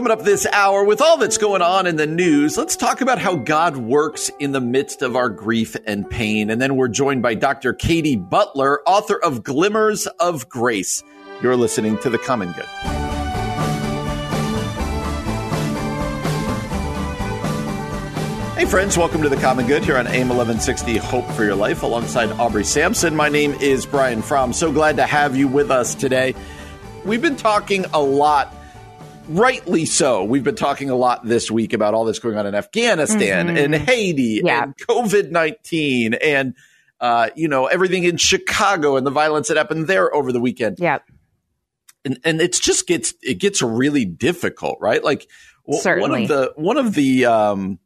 Coming up this hour, with all that's going on in the news, let's talk about how God works in the midst of our grief and pain. And then we're joined by Dr. Katie Butler, author of Glimmers of Grace. You're listening to The Common Good. Hey, friends, welcome to The Common Good here on AM 1160 Hope for Your Life alongside Aubrey Sampson. My name is Brian Fromm. So glad to have you with us today. We've been talking a lot rightly so. We've been talking a lot this week about all this going on in Afghanistan mm-hmm. and Haiti yeah. and COVID 19 and, uh, you know, everything in Chicago and the violence that happened there over the weekend. Yeah. And, and it's just gets, it gets really difficult, right? Like Certainly. one of the, one of the, um,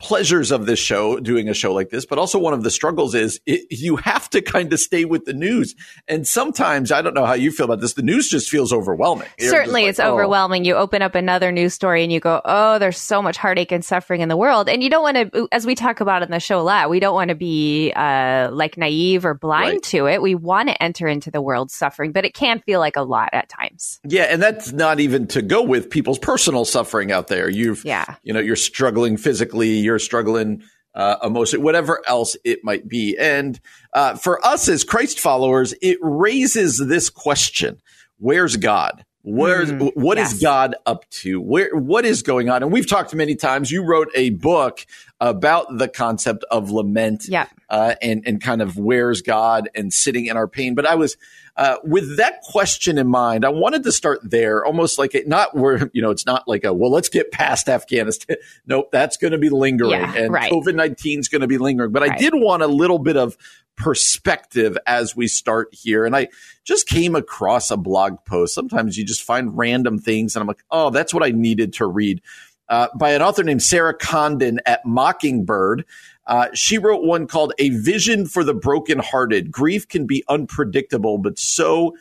pleasures of this show, doing a show like this, but also one of the struggles is it, you have to kind of stay with the news. And sometimes, I don't know how you feel about this, the news just feels overwhelming. You're Certainly, like, it's oh. overwhelming. You open up another news story and you go, oh, there's so much heartache and suffering in the world. And you don't want to, as we talk about in the show a lot, we don't want to be uh, like naive or blind right. to it. We want to enter into the world's suffering, but it can feel like a lot at times. Yeah. And that's not even to go with people's personal suffering out there. You've, yeah. you know, you're struggling physically you're struggling uh, emotion, whatever else it might be. And uh, for us as Christ followers, it raises this question: Where's God? Where's mm, what yes. is God up to? Where what is going on? And we've talked many times. You wrote a book about the concept of lament, yeah, uh, and and kind of where's God and sitting in our pain. But I was uh, with that question in mind, I wanted to start there, almost like it, not where, you know, it's not like a, well, let's get past Afghanistan. nope, that's going to be lingering yeah, and right. COVID 19 is going to be lingering. But right. I did want a little bit of perspective as we start here. And I just came across a blog post. Sometimes you just find random things and I'm like, oh, that's what I needed to read. Uh, by an author named Sarah Condon at Mockingbird. Uh, she wrote one called A Vision for the Brokenhearted. Grief can be unpredictable, but so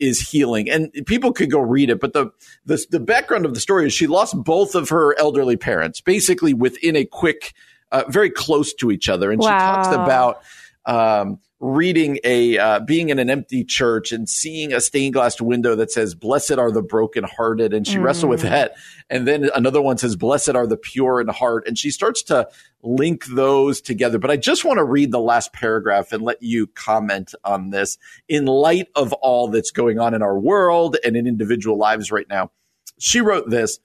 is healing. And people could go read it, but the, the, the background of the story is she lost both of her elderly parents, basically within a quick, uh, very close to each other. And wow. she talks about um, reading a uh, being in an empty church and seeing a stained glass window that says blessed are the brokenhearted and she mm. wrestled with that and then another one says blessed are the pure in heart and she starts to link those together but i just want to read the last paragraph and let you comment on this in light of all that's going on in our world and in individual lives right now she wrote this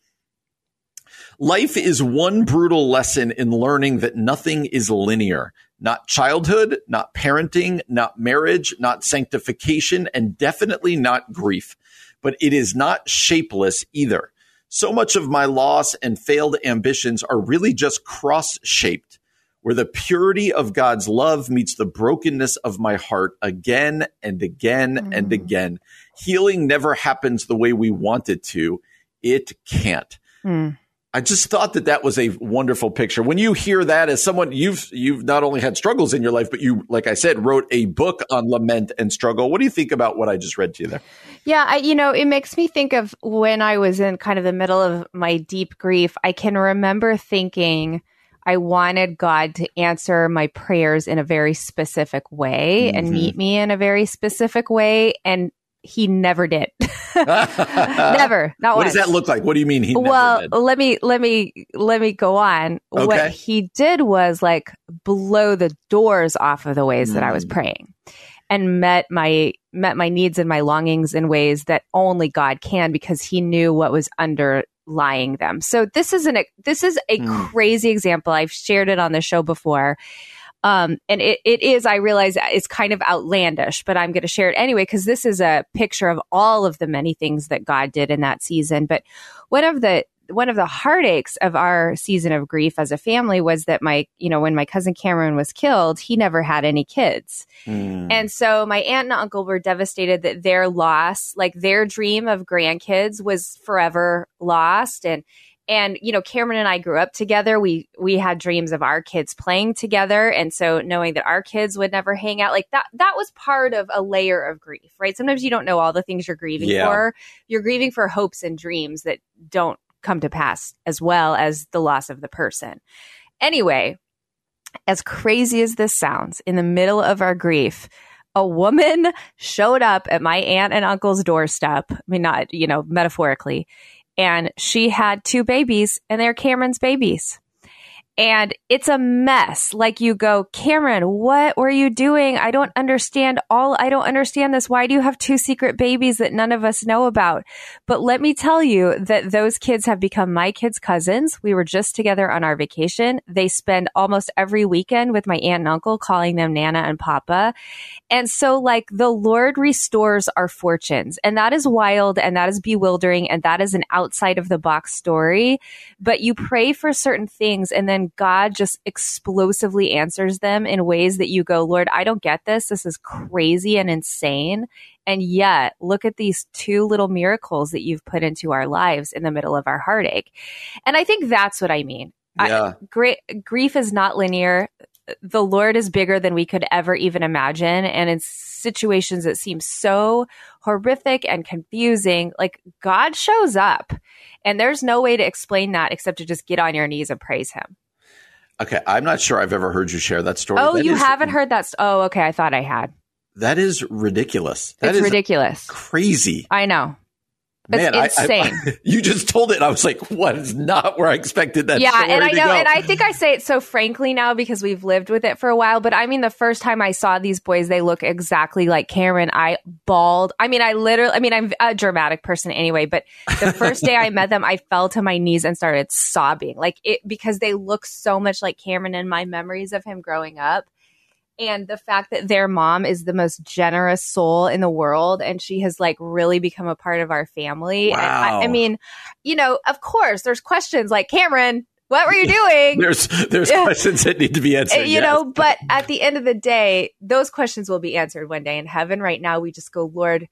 Life is one brutal lesson in learning that nothing is linear. Not childhood, not parenting, not marriage, not sanctification, and definitely not grief. But it is not shapeless either. So much of my loss and failed ambitions are really just cross shaped, where the purity of God's love meets the brokenness of my heart again and again mm. and again. Healing never happens the way we want it to. It can't. Mm. I just thought that that was a wonderful picture. When you hear that as someone you've you've not only had struggles in your life, but you, like I said, wrote a book on lament and struggle. What do you think about what I just read to you there? Yeah, I, you know, it makes me think of when I was in kind of the middle of my deep grief. I can remember thinking. I wanted God to answer my prayers in a very specific way mm-hmm. and meet me in a very specific way. And he never did. never. Not what once. does that look like? What do you mean he well, did? let me let me let me go on. Okay. What he did was like blow the doors off of the ways mm. that I was mm. praying and met my met my needs and my longings in ways that only God can because he knew what was underlying them. So this is an this is a mm. crazy example. I've shared it on the show before. Um, and it, it is, I realize it's kind of outlandish, but I'm going to share it anyway because this is a picture of all of the many things that God did in that season. But one of the one of the heartaches of our season of grief as a family was that my, you know, when my cousin Cameron was killed, he never had any kids. Mm. And so my aunt and uncle were devastated that their loss, like their dream of grandkids was forever lost. And, and you know cameron and i grew up together. We we had dreams of our kids playing together. And so knowing that our kids would never hang out like that that was part of a layer of grief right? Sometimes you don't know all the things you're grieving yeah. for. You're grieving for hopes and dreams that don't come to pass as well as the loss of the person. Anyway as crazy as this sounds in the middle of our grief a woman showed up at my aunt and uncle's doorstep. I mean not you know metaphorically and she had two babies and they're Cameron's babies and it's a mess. Like you go, Cameron, what were you doing? I don't understand all. I don't understand this. Why do you have two secret babies that none of us know about? But let me tell you that those kids have become my kids' cousins. We were just together on our vacation. They spend almost every weekend with my aunt and uncle calling them Nana and Papa. And so like the Lord restores our fortunes and that is wild and that is bewildering and that is an outside of the box story. But you pray for certain things and then God just explosively answers them in ways that you go, Lord, I don't get this. This is crazy and insane. And yet, look at these two little miracles that you've put into our lives in the middle of our heartache. And I think that's what I mean. Yeah. I, great, grief is not linear. The Lord is bigger than we could ever even imagine. And in situations that seem so horrific and confusing, like God shows up. And there's no way to explain that except to just get on your knees and praise Him. Okay, I'm not sure I've ever heard you share that story. Oh, that you is, haven't heard that? St- oh, okay. I thought I had. That is ridiculous. That it's is ridiculous. Crazy. I know. Man, it's insane. I, I, you just told it. And I was like, what is not where I expected that. Yeah. And I know. Go. And I think I say it so frankly now because we've lived with it for a while. But I mean, the first time I saw these boys, they look exactly like Cameron. I bawled. I mean, I literally, I mean, I'm a dramatic person anyway, but the first day I met them, I fell to my knees and started sobbing like it because they look so much like Cameron in my memories of him growing up and the fact that their mom is the most generous soul in the world and she has like really become a part of our family. Wow. I, I, mean, you know, of course, there's questions like Cameron. What were you doing? there's there's questions that need to be answered. You yes. know, but at the end of the day, those questions will be answered one day in heaven. Right now, we just go, Lord,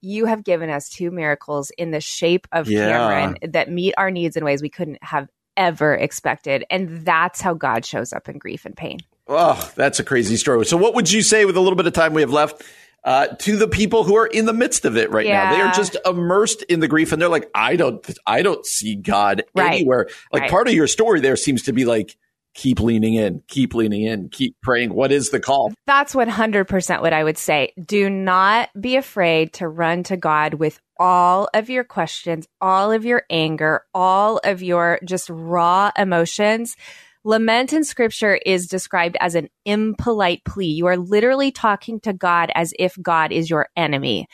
you have given us two miracles in the shape of yeah. Cameron that meet our needs in ways we couldn't have ever expected. And that's how God shows up in grief and pain. Oh, that's a crazy story. So, what would you say with a little bit of time we have left uh, to the people who are in the midst of it right yeah. now? They are just immersed in the grief, and they're like, "I don't, I don't see God right. anywhere." Like right. part of your story there seems to be like, keep leaning in, keep leaning in, keep praying. What is the call? That's 100% what I would say. Do not be afraid to run to God with all of your questions, all of your anger, all of your just raw emotions Lament in scripture is described as an impolite plea. You are literally talking to God as if God is your enemy,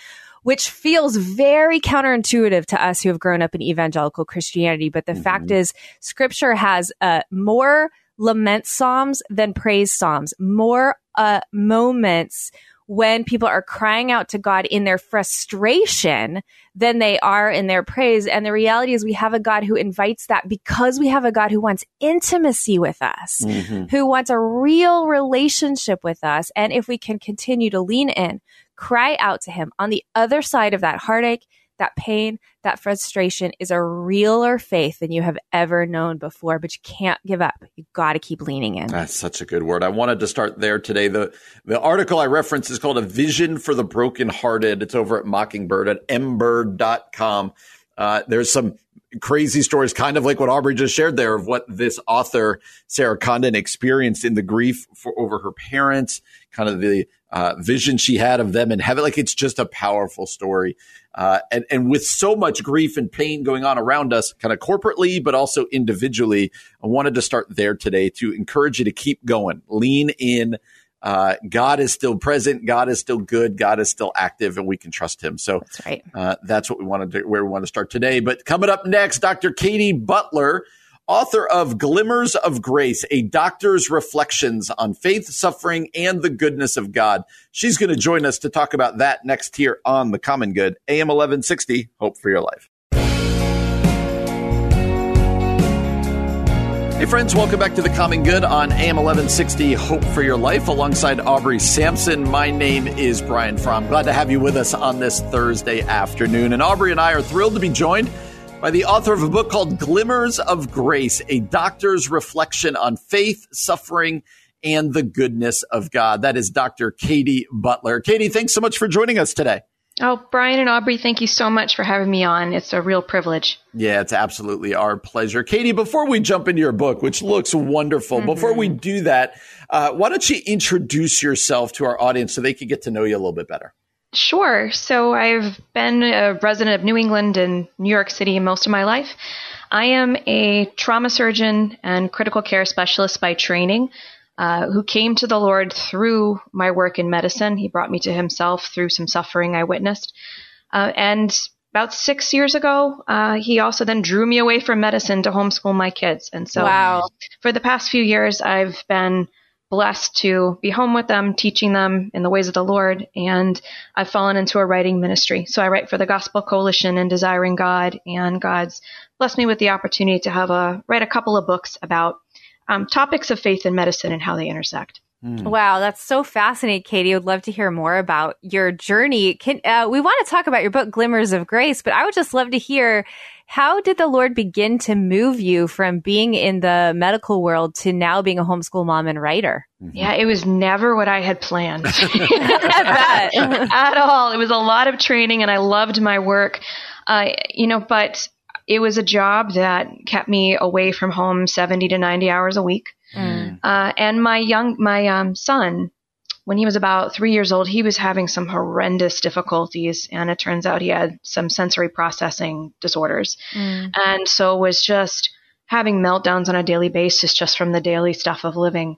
which feels very counterintuitive to us who have grown up in evangelical Christianity. But the mm-hmm. fact is, scripture has uh, more lament psalms than praise psalms, more uh, moments when people are crying out to God in their frustration than they are in their praise. And the reality is we have a God who invites that because we have a God who wants intimacy with us, mm-hmm. who wants a real relationship with us. And if we can continue to lean in, cry out to him on the other side of that heartache, that pain, that frustration is a realer faith than you have ever known before, but you can't give up. You got to keep leaning in. That's such a good word. I wanted to start there today. The the article I referenced is called A Vision for the Brokenhearted. It's over at Mockingbird at mbird.com. Uh, there's some crazy stories, kind of like what Aubrey just shared there of what this author, Sarah Condon, experienced in the grief for over her parents, kind of the uh, vision she had of them in heaven. Like it's just a powerful story. Uh, and, and with so much grief and pain going on around us, kind of corporately, but also individually, I wanted to start there today to encourage you to keep going, lean in. Uh, God is still present. God is still good. God is still active, and we can trust Him. So that's right. Uh, that's what we want to do. Where we want to start today. But coming up next, Dr. Katie Butler author of Glimmers of Grace, a doctor's reflections on faith, suffering, and the goodness of God. She's going to join us to talk about that next here on The Common Good, AM 1160, Hope for Your Life. Hey, friends, welcome back to The Common Good on AM 1160 Hope for Your Life alongside Aubrey Sampson. My name is Brian Fromm. Glad to have you with us on this Thursday afternoon. And Aubrey and I are thrilled to be joined by the author of a book called Glimmers of Grace, a doctor's reflection on faith, suffering, and the goodness of God. That is Dr. Katie Butler. Katie, thanks so much for joining us today. Oh, Brian and Aubrey, thank you so much for having me on. It's a real privilege. Yeah, it's absolutely our pleasure. Katie, before we jump into your book, which looks wonderful, mm-hmm. before we do that, uh, why don't you introduce yourself to our audience so they can get to know you a little bit better? Sure. So I've been a resident of New England and New York City most of my life. I am a trauma surgeon and critical care specialist by training uh, who came to the Lord through my work in medicine. He brought me to himself through some suffering I witnessed. Uh, and about six years ago, uh, he also then drew me away from medicine to homeschool my kids. And so wow. for the past few years, I've been blessed to be home with them, teaching them in the ways of the Lord. And I've fallen into a writing ministry. So I write for the Gospel Coalition and Desiring God, and God's blessed me with the opportunity to have a write a couple of books about um, topics of faith and medicine and how they intersect. Mm. Wow, that's so fascinating, Katie. Would love to hear more about your journey. Can uh, we want to talk about your book, Glimmers of Grace? But I would just love to hear how did the Lord begin to move you from being in the medical world to now being a homeschool mom and writer? Mm-hmm. Yeah, it was never what I had planned at all. It was a lot of training, and I loved my work. Uh, you know, but it was a job that kept me away from home 70 to 90 hours a week. Mm. Uh, and my young, my um, son, when he was about three years old, he was having some horrendous difficulties, and it turns out he had some sensory processing disorders, mm. and so was just having meltdowns on a daily basis just from the daily stuff of living.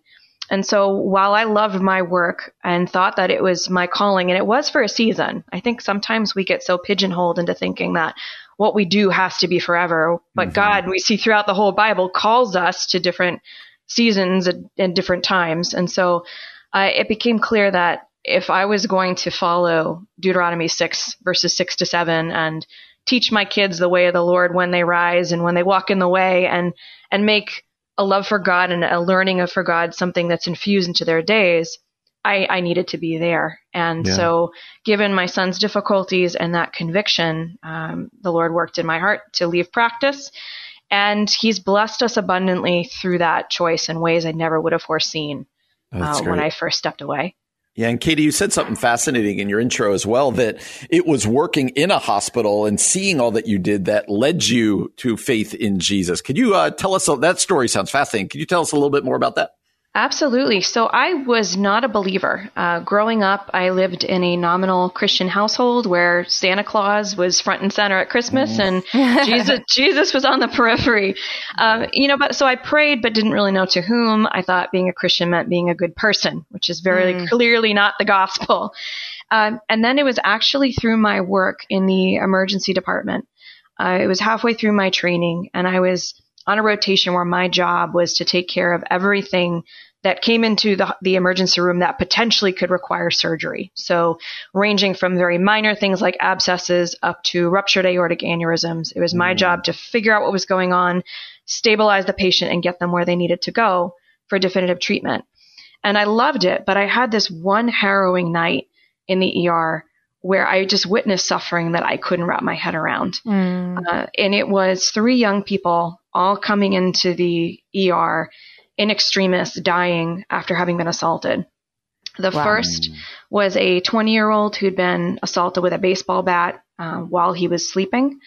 And so while I loved my work and thought that it was my calling, and it was for a season, I think sometimes we get so pigeonholed into thinking that what we do has to be forever. But mm-hmm. God, we see throughout the whole Bible, calls us to different seasons and, different times. And so uh, it became clear that if I was going to follow Deuteronomy 6, verses 6 to 7, and teach my kids the way of the Lord when they rise and when they walk in the way, and, and make a love for God and a learning of for God something that's infused into their days, I, I needed to be there. And yeah. so, given my son's difficulties and that conviction, um, the Lord worked in my heart to leave practice. And He's blessed us abundantly through that choice in ways I never would have foreseen uh, when I first stepped away. Yeah, and Katie, you said something fascinating in your intro as well that it was working in a hospital and seeing all that you did that led you to faith in Jesus. Could you uh, tell us that story? Sounds fascinating. Could you tell us a little bit more about that? Absolutely. So I was not a believer. Uh, growing up, I lived in a nominal Christian household where Santa Claus was front and center at Christmas, mm. and Jesus Jesus was on the periphery. Uh, you know, but so I prayed, but didn't really know to whom. I thought being a Christian meant being a good person, which is very mm. clearly not the gospel. Um, and then it was actually through my work in the emergency department. Uh, it was halfway through my training, and I was on a rotation where my job was to take care of everything that came into the, the emergency room that potentially could require surgery. So, ranging from very minor things like abscesses up to ruptured aortic aneurysms. It was my mm. job to figure out what was going on, stabilize the patient, and get them where they needed to go for definitive treatment. And I loved it, but I had this one harrowing night in the ER where I just witnessed suffering that I couldn't wrap my head around. Mm. Uh, and it was three young people all coming into the ER in extremis dying after having been assaulted. The wow. first was a 20 year old who'd been assaulted with a baseball bat uh, while he was sleeping.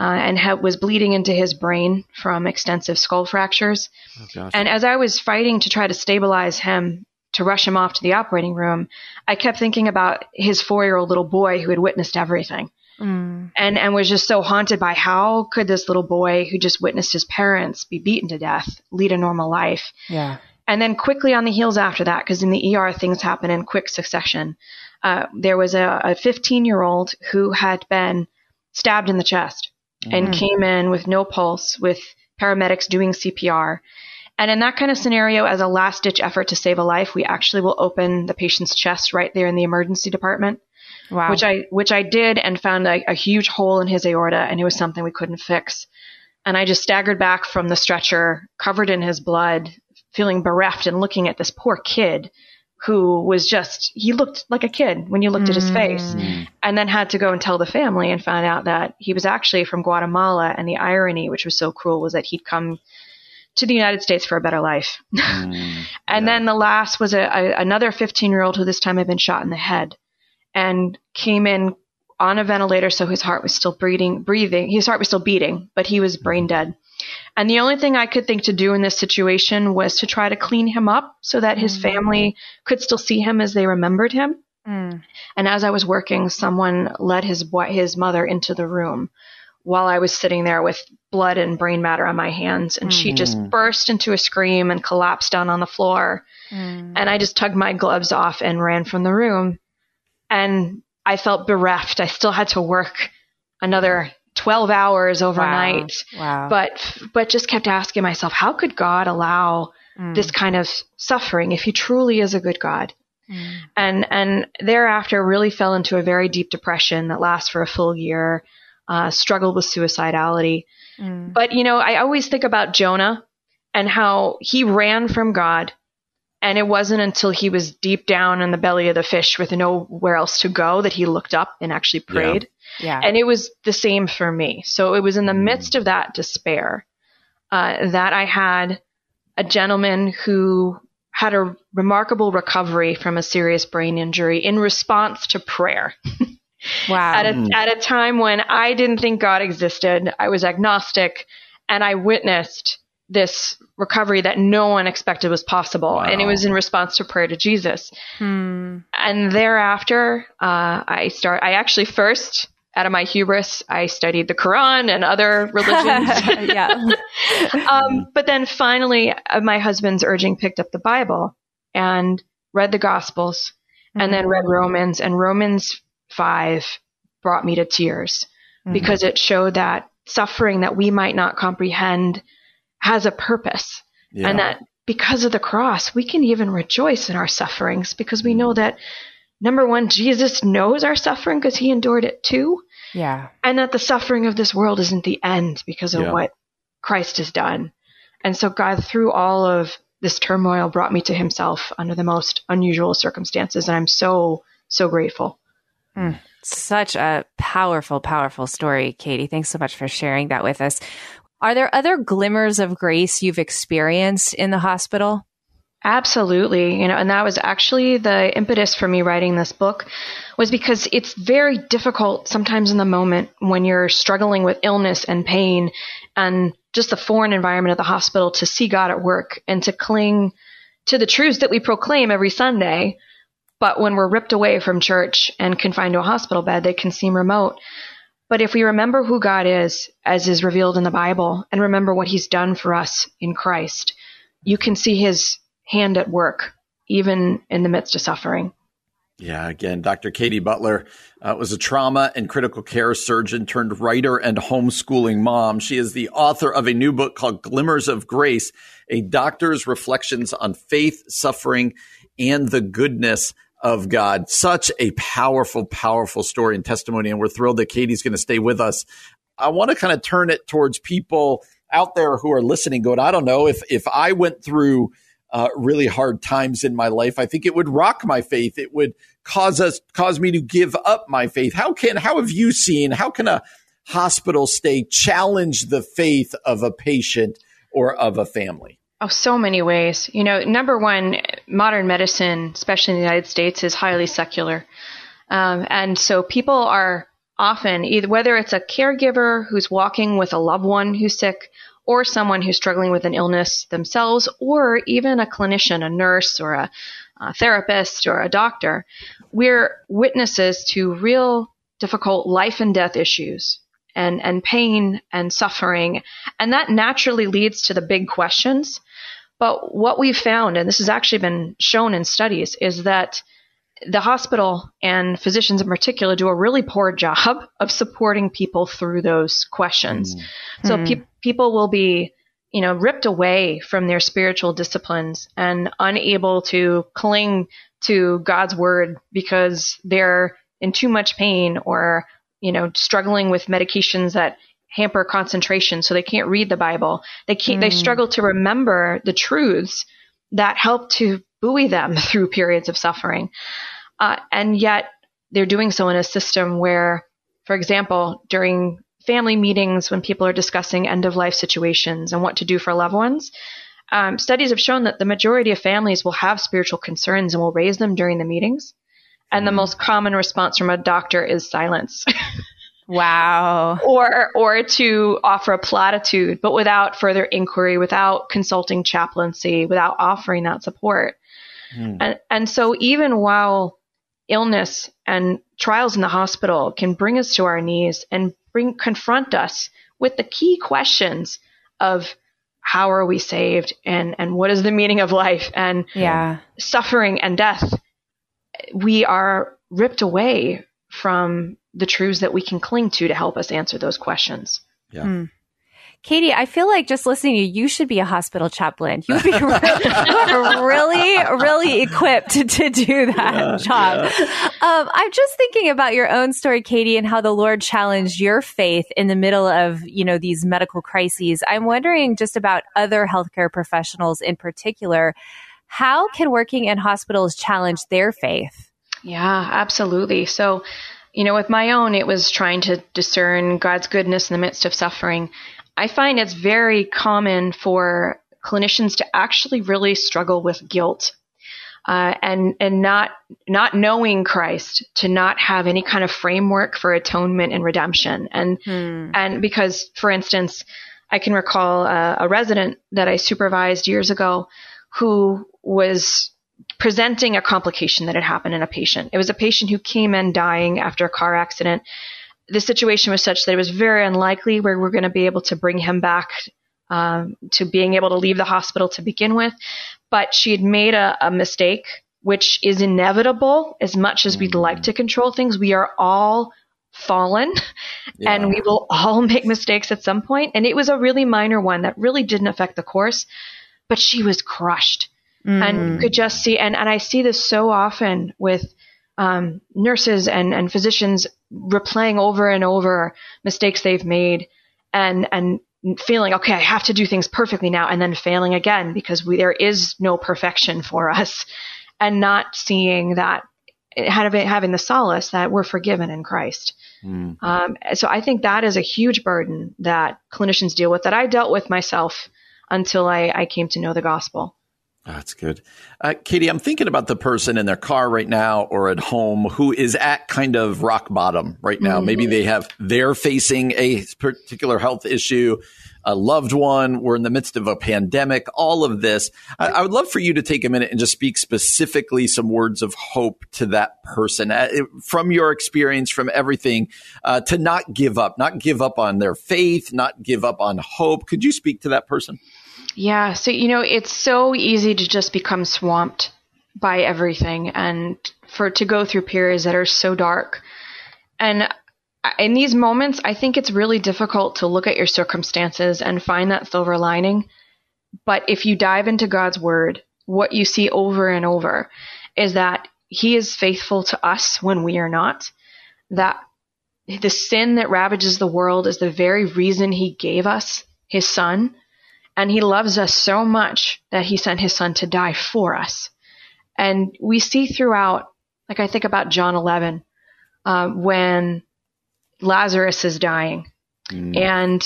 Uh, and ha- was bleeding into his brain from extensive skull fractures. Oh, and as I was fighting to try to stabilize him to rush him off to the operating room, I kept thinking about his four year old little boy who had witnessed everything. Mm. And and was just so haunted by how could this little boy who just witnessed his parents be beaten to death lead a normal life? Yeah. And then quickly on the heels after that, because in the ER things happen in quick succession. Uh, there was a 15 year old who had been stabbed in the chest mm. and came in with no pulse, with paramedics doing CPR. And in that kind of scenario, as a last ditch effort to save a life, we actually will open the patient's chest right there in the emergency department. Wow. Which I which I did and found a, a huge hole in his aorta, and it was something we couldn't fix. And I just staggered back from the stretcher, covered in his blood, feeling bereft and looking at this poor kid who was just, he looked like a kid when you looked mm. at his face. Mm. And then had to go and tell the family and found out that he was actually from Guatemala. And the irony, which was so cruel, was that he'd come to the United States for a better life. Mm, and yeah. then the last was a, a another 15 year old who this time had been shot in the head and came in on a ventilator, so his heart was still breathing, breathing. His heart was still beating, but he was brain dead. And the only thing I could think to do in this situation was to try to clean him up so that his mm. family could still see him as they remembered him. Mm. And as I was working, someone led his his mother into the room while I was sitting there with blood and brain matter on my hands, and mm. she just mm. burst into a scream and collapsed down on the floor. Mm. And I just tugged my gloves off and ran from the room. And I felt bereft. I still had to work another 12 hours overnight. Wow. wow. But but just kept asking myself, how could God allow mm. this kind of suffering if he truly is a good God? Mm. And and thereafter really fell into a very deep depression that lasts for a full year. Uh, struggled with suicidality. Mm. But you know, I always think about Jonah and how he ran from God and it wasn't until he was deep down in the belly of the fish with nowhere else to go that he looked up and actually prayed. Yeah. yeah. And it was the same for me. So it was in the mm. midst of that despair uh, that I had a gentleman who had a remarkable recovery from a serious brain injury in response to prayer. wow. at, a, mm. at a time when I didn't think God existed, I was agnostic, and I witnessed this recovery that no one expected was possible. Wow. And it was in response to prayer to Jesus. Hmm. And thereafter, uh, I start, I actually first, out of my hubris, I studied the Quran and other religions. yeah. um, but then finally, uh, my husband's urging picked up the Bible and read the Gospels mm-hmm. and then read Romans. And Romans 5 brought me to tears mm-hmm. because it showed that suffering that we might not comprehend has a purpose. Yeah. And that because of the cross, we can even rejoice in our sufferings because we know that number one, Jesus knows our suffering because he endured it too. Yeah. And that the suffering of this world isn't the end because of yeah. what Christ has done. And so God, through all of this turmoil, brought me to himself under the most unusual circumstances. And I'm so, so grateful. Mm. Such a powerful, powerful story, Katie. Thanks so much for sharing that with us. Are there other glimmers of grace you've experienced in the hospital? Absolutely. You know, and that was actually the impetus for me writing this book was because it's very difficult sometimes in the moment when you're struggling with illness and pain and just the foreign environment of the hospital to see God at work and to cling to the truths that we proclaim every Sunday. But when we're ripped away from church and confined to a hospital bed, they can seem remote. But if we remember who God is, as is revealed in the Bible, and remember what he's done for us in Christ, you can see his hand at work, even in the midst of suffering. Yeah, again, Dr. Katie Butler uh, was a trauma and critical care surgeon turned writer and homeschooling mom. She is the author of a new book called Glimmers of Grace, a doctor's reflections on faith, suffering, and the goodness of God. Such a powerful, powerful story and testimony. And we're thrilled that Katie's going to stay with us. I want to kind of turn it towards people out there who are listening going, I don't know if, if I went through uh, really hard times in my life, I think it would rock my faith. It would cause us, cause me to give up my faith. How can, how have you seen, how can a hospital stay challenge the faith of a patient or of a family? Oh, so many ways. You know, number one, modern medicine, especially in the United States, is highly secular. Um, and so people are often, either whether it's a caregiver who's walking with a loved one who's sick, or someone who's struggling with an illness themselves, or even a clinician, a nurse, or a, a therapist, or a doctor, we're witnesses to real difficult life and death issues and, and pain and suffering. And that naturally leads to the big questions but what we've found, and this has actually been shown in studies, is that the hospital and physicians in particular do a really poor job of supporting people through those questions. Mm. So mm. Pe- people will be, you know, ripped away from their spiritual disciplines and unable to cling to God's word because they're in too much pain or, you know, struggling with medications that hamper concentration, so they can't read the Bible. They can't, mm. they struggle to remember the truths that help to buoy them through periods of suffering. Uh, and yet they're doing so in a system where, for example, during family meetings when people are discussing end of life situations and what to do for loved ones, um, studies have shown that the majority of families will have spiritual concerns and will raise them during the meetings. And the mm. most common response from a doctor is silence. wow. Or or to offer a platitude, but without further inquiry, without consulting chaplaincy, without offering that support. Mm. And and so even while illness and trials in the hospital can bring us to our knees and bring confront us with the key questions of how are we saved and and what is the meaning of life and yeah. suffering and death we are ripped away from the truths that we can cling to to help us answer those questions yeah hmm. Katie, I feel like just listening to you, you should be a hospital chaplain. You would be really, really equipped to, to do that yeah, job. Yeah. Um, I'm just thinking about your own story, Katie, and how the Lord challenged your faith in the middle of, you know, these medical crises. I'm wondering just about other healthcare professionals in particular. How can working in hospitals challenge their faith? Yeah, absolutely. So, you know, with my own, it was trying to discern God's goodness in the midst of suffering. I find it's very common for clinicians to actually really struggle with guilt uh, and and not not knowing Christ, to not have any kind of framework for atonement and redemption, and hmm. and because, for instance, I can recall a, a resident that I supervised years ago who was presenting a complication that had happened in a patient. It was a patient who came in dying after a car accident the situation was such that it was very unlikely where we're going to be able to bring him back um, to being able to leave the hospital to begin with. But she had made a, a mistake, which is inevitable as much as we'd like to control things. We are all fallen yeah. and we will all make mistakes at some point. And it was a really minor one that really didn't affect the course, but she was crushed. Mm. And could just see, and, and I see this so often with um, nurses and, and physicians replaying over and over mistakes they've made and and feeling okay i have to do things perfectly now and then failing again because we, there is no perfection for us and not seeing that having, having the solace that we're forgiven in christ mm. um, so i think that is a huge burden that clinicians deal with that i dealt with myself until I, I came to know the gospel that's good. Uh, Katie, I'm thinking about the person in their car right now or at home who is at kind of rock bottom right now. Mm-hmm. Maybe they have, they're facing a particular health issue, a loved one. We're in the midst of a pandemic, all of this. I, I would love for you to take a minute and just speak specifically some words of hope to that person uh, from your experience, from everything, uh, to not give up, not give up on their faith, not give up on hope. Could you speak to that person? Yeah. So, you know, it's so easy to just become swamped by everything and for to go through periods that are so dark. And uh, in these moments, I think it's really difficult to look at your circumstances and find that silver lining. But if you dive into God's word, what you see over and over is that He is faithful to us when we are not. That the sin that ravages the world is the very reason He gave us His Son and he loves us so much that he sent his son to die for us. And we see throughout, like I think about John 11, uh, when Lazarus is dying mm. and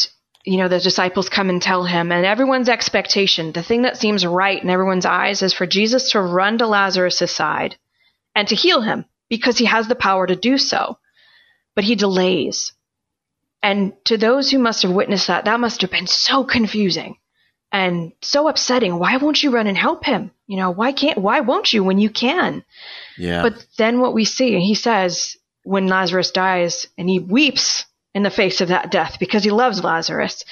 you know, the disciples come and tell him, and everyone's expectation, the thing that seems right in everyone's eyes, is for Jesus to run to Lazarus' side and to heal him because he has the power to do so. But he delays. And to those who must have witnessed that, that must have been so confusing and so upsetting. Why won't you run and help him? You know, why can't, why won't you when you can? Yeah. But then what we see, and he says when Lazarus dies and he weeps in the face of that death because he loves Lazarus.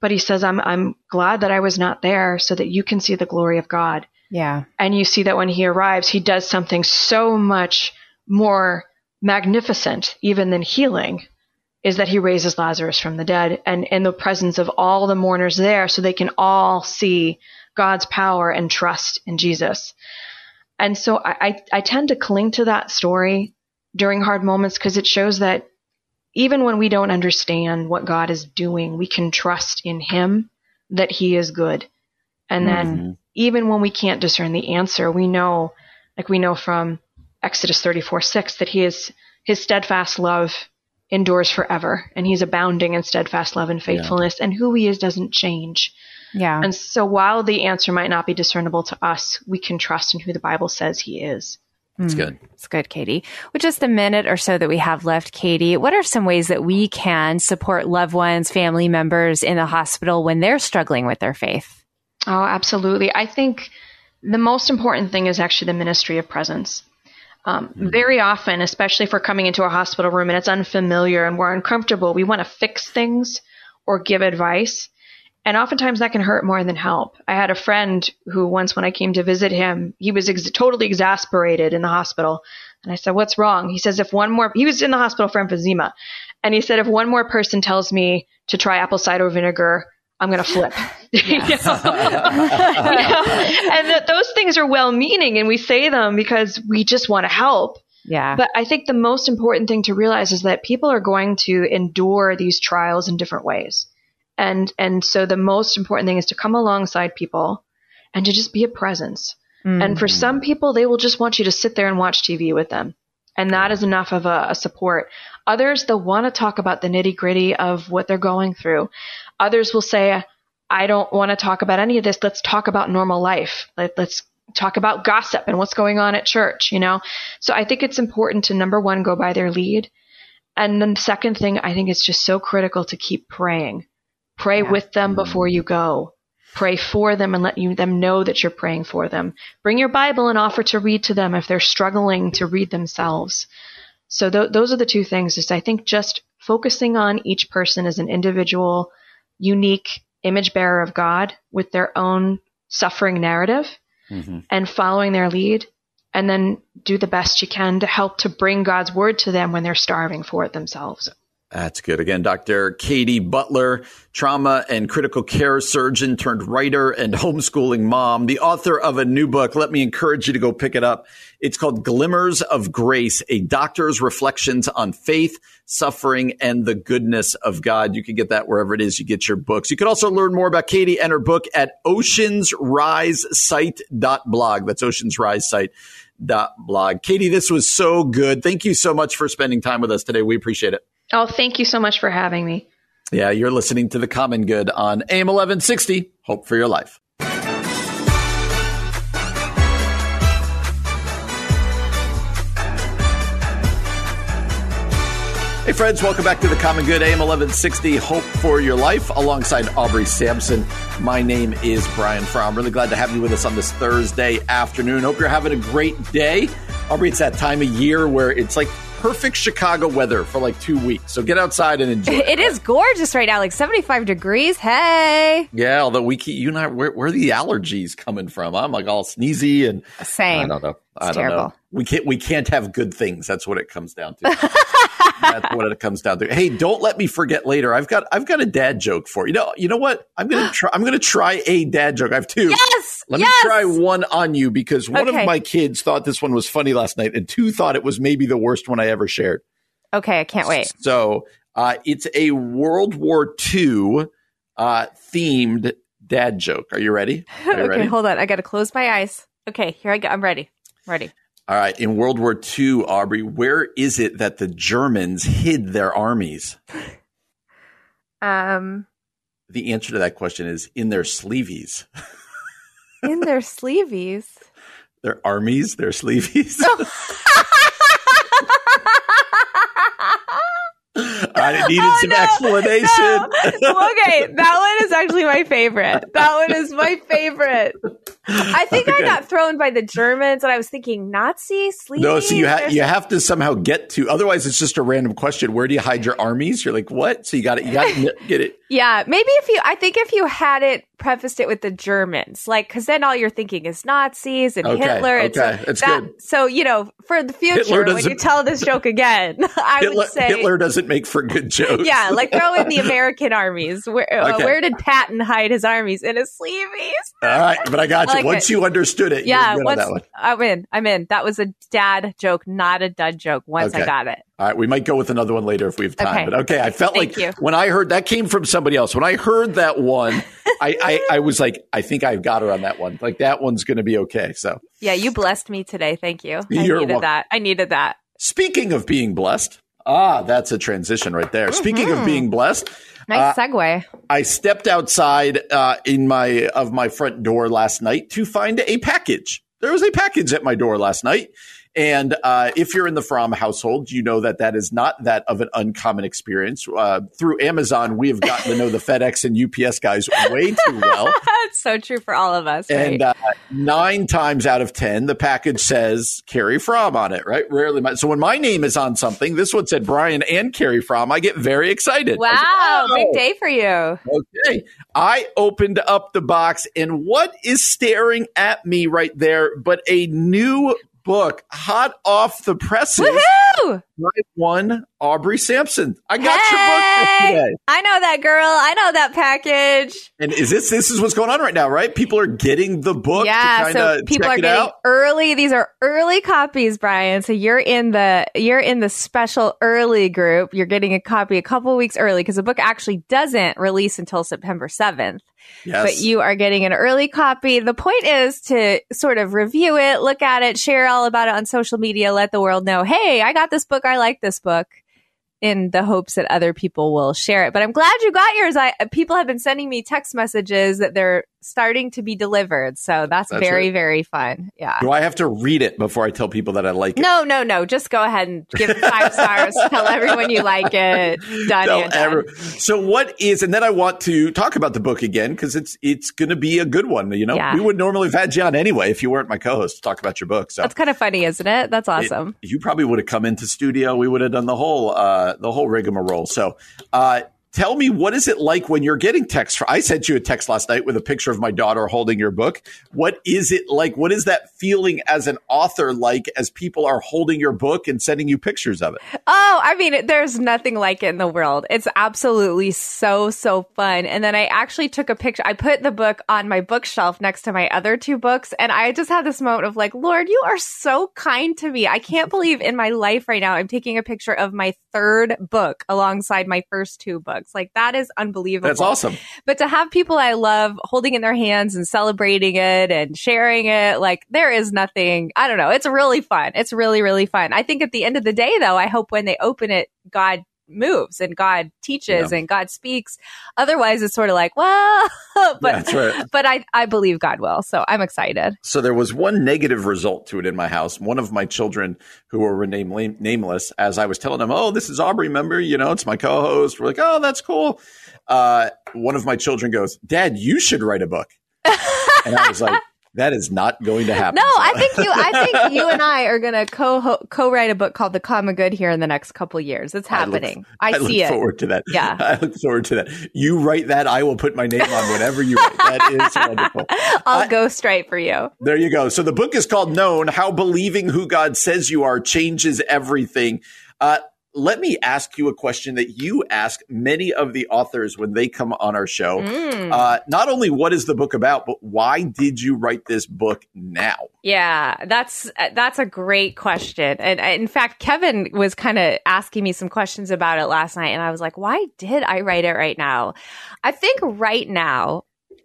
But he says, I'm, I'm glad that I was not there so that you can see the glory of God. Yeah. And you see that when he arrives, he does something so much more magnificent even than healing is that he raises Lazarus from the dead and in the presence of all the mourners there so they can all see God's power and trust in Jesus. And so I, I, I tend to cling to that story during hard moments because it shows that even when we don't understand what God is doing, we can trust in Him that He is good. And mm-hmm. even when we can't discern the answer, we know, like we know from Exodus 34 6, that He is, His steadfast love endures forever and He's abounding in steadfast love and faithfulness, yeah. and who He is doesn't change. Yeah. And so while the answer might not be discernible to us, we can trust in who the Bible says He is. It's good. Hmm. It's good, Katie. With just a minute or so that we have left, Katie, what are some ways that we can support loved ones, family members in the hospital when they're struggling with their faith? Oh, absolutely. I think the most important thing is actually the ministry of presence. Um, mm-hmm. Very often, especially if we're coming into a hospital room and it's unfamiliar and we're uncomfortable, we want to fix things or give advice. And oftentimes that can hurt more than help. I had a friend who once, when I came to visit him, he was ex- totally exasperated in the hospital. And I said, What's wrong? He says, If one more, he was in the hospital for emphysema. And he said, If one more person tells me to try apple cider vinegar, I'm going to flip. you know? you know? And that those things are well meaning and we say them because we just want to help. Yeah. But I think the most important thing to realize is that people are going to endure these trials in different ways. And, and so the most important thing is to come alongside people and to just be a presence. Mm-hmm. And for some people, they will just want you to sit there and watch TV with them. And that is enough of a, a support. Others, they'll want to talk about the nitty gritty of what they're going through. Others will say, I don't want to talk about any of this. Let's talk about normal life. Let, let's talk about gossip and what's going on at church, you know? So I think it's important to number one, go by their lead. And then the second thing, I think it's just so critical to keep praying. Pray yeah. with them mm-hmm. before you go. Pray for them and let you, them know that you're praying for them. Bring your Bible and offer to read to them if they're struggling to read themselves. So th- those are the two things. Is I think just focusing on each person as an individual, unique image bearer of God with their own suffering narrative mm-hmm. and following their lead and then do the best you can to help to bring God's word to them when they're starving for it themselves. That's good. Again, Dr. Katie Butler, trauma and critical care surgeon turned writer and homeschooling mom, the author of a new book. Let me encourage you to go pick it up. It's called Glimmers of Grace, a doctor's reflections on faith, suffering, and the goodness of God. You can get that wherever it is you get your books. You can also learn more about Katie and her book at oceansrisesite.blog. That's oceansrisesite.blog. Katie, this was so good. Thank you so much for spending time with us today. We appreciate it. Oh, thank you so much for having me. Yeah, you're listening to The Common Good on AM 1160. Hope for your life. Hey, friends, welcome back to the Common Good AM 1160 Hope for Your Life alongside Aubrey Sampson. My name is Brian Fromm. Really glad to have you with us on this Thursday afternoon. Hope you're having a great day. Aubrey, it's that time of year where it's like perfect Chicago weather for like two weeks. So get outside and enjoy. it is gorgeous right now, like 75 degrees. Hey. Yeah, although we keep, you and I, where, where are the allergies coming from? I'm like all sneezy and same. I don't know. I don't terrible. know. We can't we can't have good things. That's what it comes down to. That's what it comes down to. Hey, don't let me forget later. I've got I've got a dad joke for you. You know, you know what? I'm gonna try I'm gonna try a dad joke. I have two. Yes. Let yes! me try one on you because one okay. of my kids thought this one was funny last night, and two thought it was maybe the worst one I ever shared. Okay, I can't wait. So uh, it's a World War II uh, themed dad joke. Are you ready? Are you okay, ready? hold on. I got to close my eyes. Okay, here I go. I'm ready. Ready. All right. In World War II, Aubrey, where is it that the Germans hid their armies? Um, the answer to that question is in their sleeveys. in their sleeveys? Their armies, their sleeveys. I needed oh, some no, explanation. No. Okay, that one is actually my favorite. That one is my favorite. I think okay. I got thrown by the Germans, and I was thinking Nazi sleep. No, so you ha- you have to somehow get to. Otherwise, it's just a random question. Where do you hide your armies? You're like, what? So you got it. You got to get it. Yeah, maybe if you. I think if you had it prefaced it with the Germans, like because then all you're thinking is Nazis and okay, Hitler. Okay, so that's that, good. So you know, for the future, when you tell this joke again, I Hitler, would say Hitler doesn't make for good jokes. Yeah, like throw in the American armies. Where, uh, okay. uh, where did Patton hide his armies? In his sleeveys. All right, but I got you. Like once it. you understood it, yeah, once, I'm in. I'm in. That was a dad joke, not a dud joke. Once okay. I got it. All right, we might go with another one later if we have time. Okay. But okay, I felt Thank like you. when I heard that came from somebody else. When I heard that one, I, I, I was like, I think I've got her on that one. Like that one's going to be okay. So yeah, you blessed me today. Thank you. I You're needed welcome. that. I needed that. Speaking of being blessed, ah, that's a transition right there. Mm-hmm. Speaking of mm-hmm. being blessed, nice uh, segue. I stepped outside uh, in my of my front door last night to find a package. There was a package at my door last night and uh, if you're in the Fromm household, you know that that is not that of an uncommon experience. Uh, through Amazon, we have gotten to know the FedEx and UPS guys way too well. That's so true for all of us. Right? And uh, nine times out of 10, the package says Carrie Fromm on it, right? Rarely. So when my name is on something, this one said Brian and Carrie Fromm, I get very excited. Wow, like, oh. big day for you. Okay. I opened up the box, and what is staring at me right there but a new book, hot off the presses. Woohoo! one Aubrey Sampson. I got hey, your book yesterday. I know that girl. I know that package. And is this this is what's going on right now, right? People are getting the book. Yeah, so people are getting out. early. These are early copies, Brian. So you're in the you're in the special early group. You're getting a copy a couple weeks early because the book actually doesn't release until September seventh. Yes. But you are getting an early copy. The point is to sort of review it, look at it, share all about it on social media, let the world know, hey, I got this book. I like this book in the hopes that other people will share it. But I'm glad you got yours. I people have been sending me text messages that they're starting to be delivered. So that's, that's very, very fun. Yeah. Do I have to read it before I tell people that I like it? No, no, no. Just go ahead and give it five stars. tell everyone you like it. Done. Done. So what is, and then I want to talk about the book again because it's it's going to be a good one. You know, yeah. we would normally have had you on anyway if you weren't my co-host to talk about your book. So that's kind of funny, isn't it? That's awesome. It, you probably would have come into studio. We would have done the whole uh, the whole rigmarole. So. Uh, tell me what is it like when you're getting text i sent you a text last night with a picture of my daughter holding your book. What is it like? What is that feeling as an author like as people are holding your book and sending you pictures of it? Oh i mean there's nothing like it in the world. It's absolutely so so fun. And then i actually took a picture i put the book on my bookshelf next to my other two books and i just had this moment of like lord you are so kind to me. I can't believe in my life right now i'm taking a picture of my third book alongside my first two books books. Like that is unbelievable. That's awesome. But to have people I love holding in their hands and celebrating it and sharing it, like there is nothing, I don't know. It's really fun. It's really, really fun. I think at the end of the day though, I hope when they open it, God moves and God teaches yeah. and God speaks. Otherwise, it's sort of like, well, but right. but I I believe God will, so I'm excited. So there was one negative result to it in my house. One of my children, who were name, nameless, as I was telling them, "Oh, this is Aubrey. Remember, you know, it's my co-host." We're like, "Oh, that's cool." Uh, one of my children goes, "Dad, you should write a book," and I was like. That is not going to happen. No, so. I think you. I think you and I are going to co co write a book called The Common Good here in the next couple years. It's happening. I, look, I, I see look it. Forward to that. Yeah, I look forward to that. You write that, I will put my name on whatever you write. That is wonderful. I'll I, go straight for you. There you go. So the book is called Known: How Believing Who God Says You Are Changes Everything. Uh, let me ask you a question that you ask many of the authors when they come on our show. Mm. Uh, not only what is the book about, but why did you write this book now? Yeah, that's that's a great question. And in fact, Kevin was kind of asking me some questions about it last night, and I was like, "Why did I write it right now?" I think right now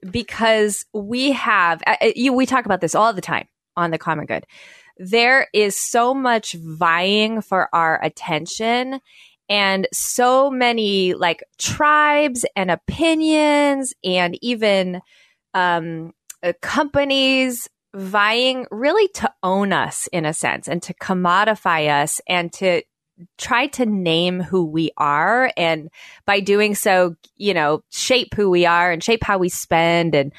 because we have uh, you, we talk about this all the time on the Common Good there is so much vying for our attention and so many like tribes and opinions and even um, uh, companies vying really to own us in a sense and to commodify us and to try to name who we are. And by doing so you know shape who we are and shape how we spend and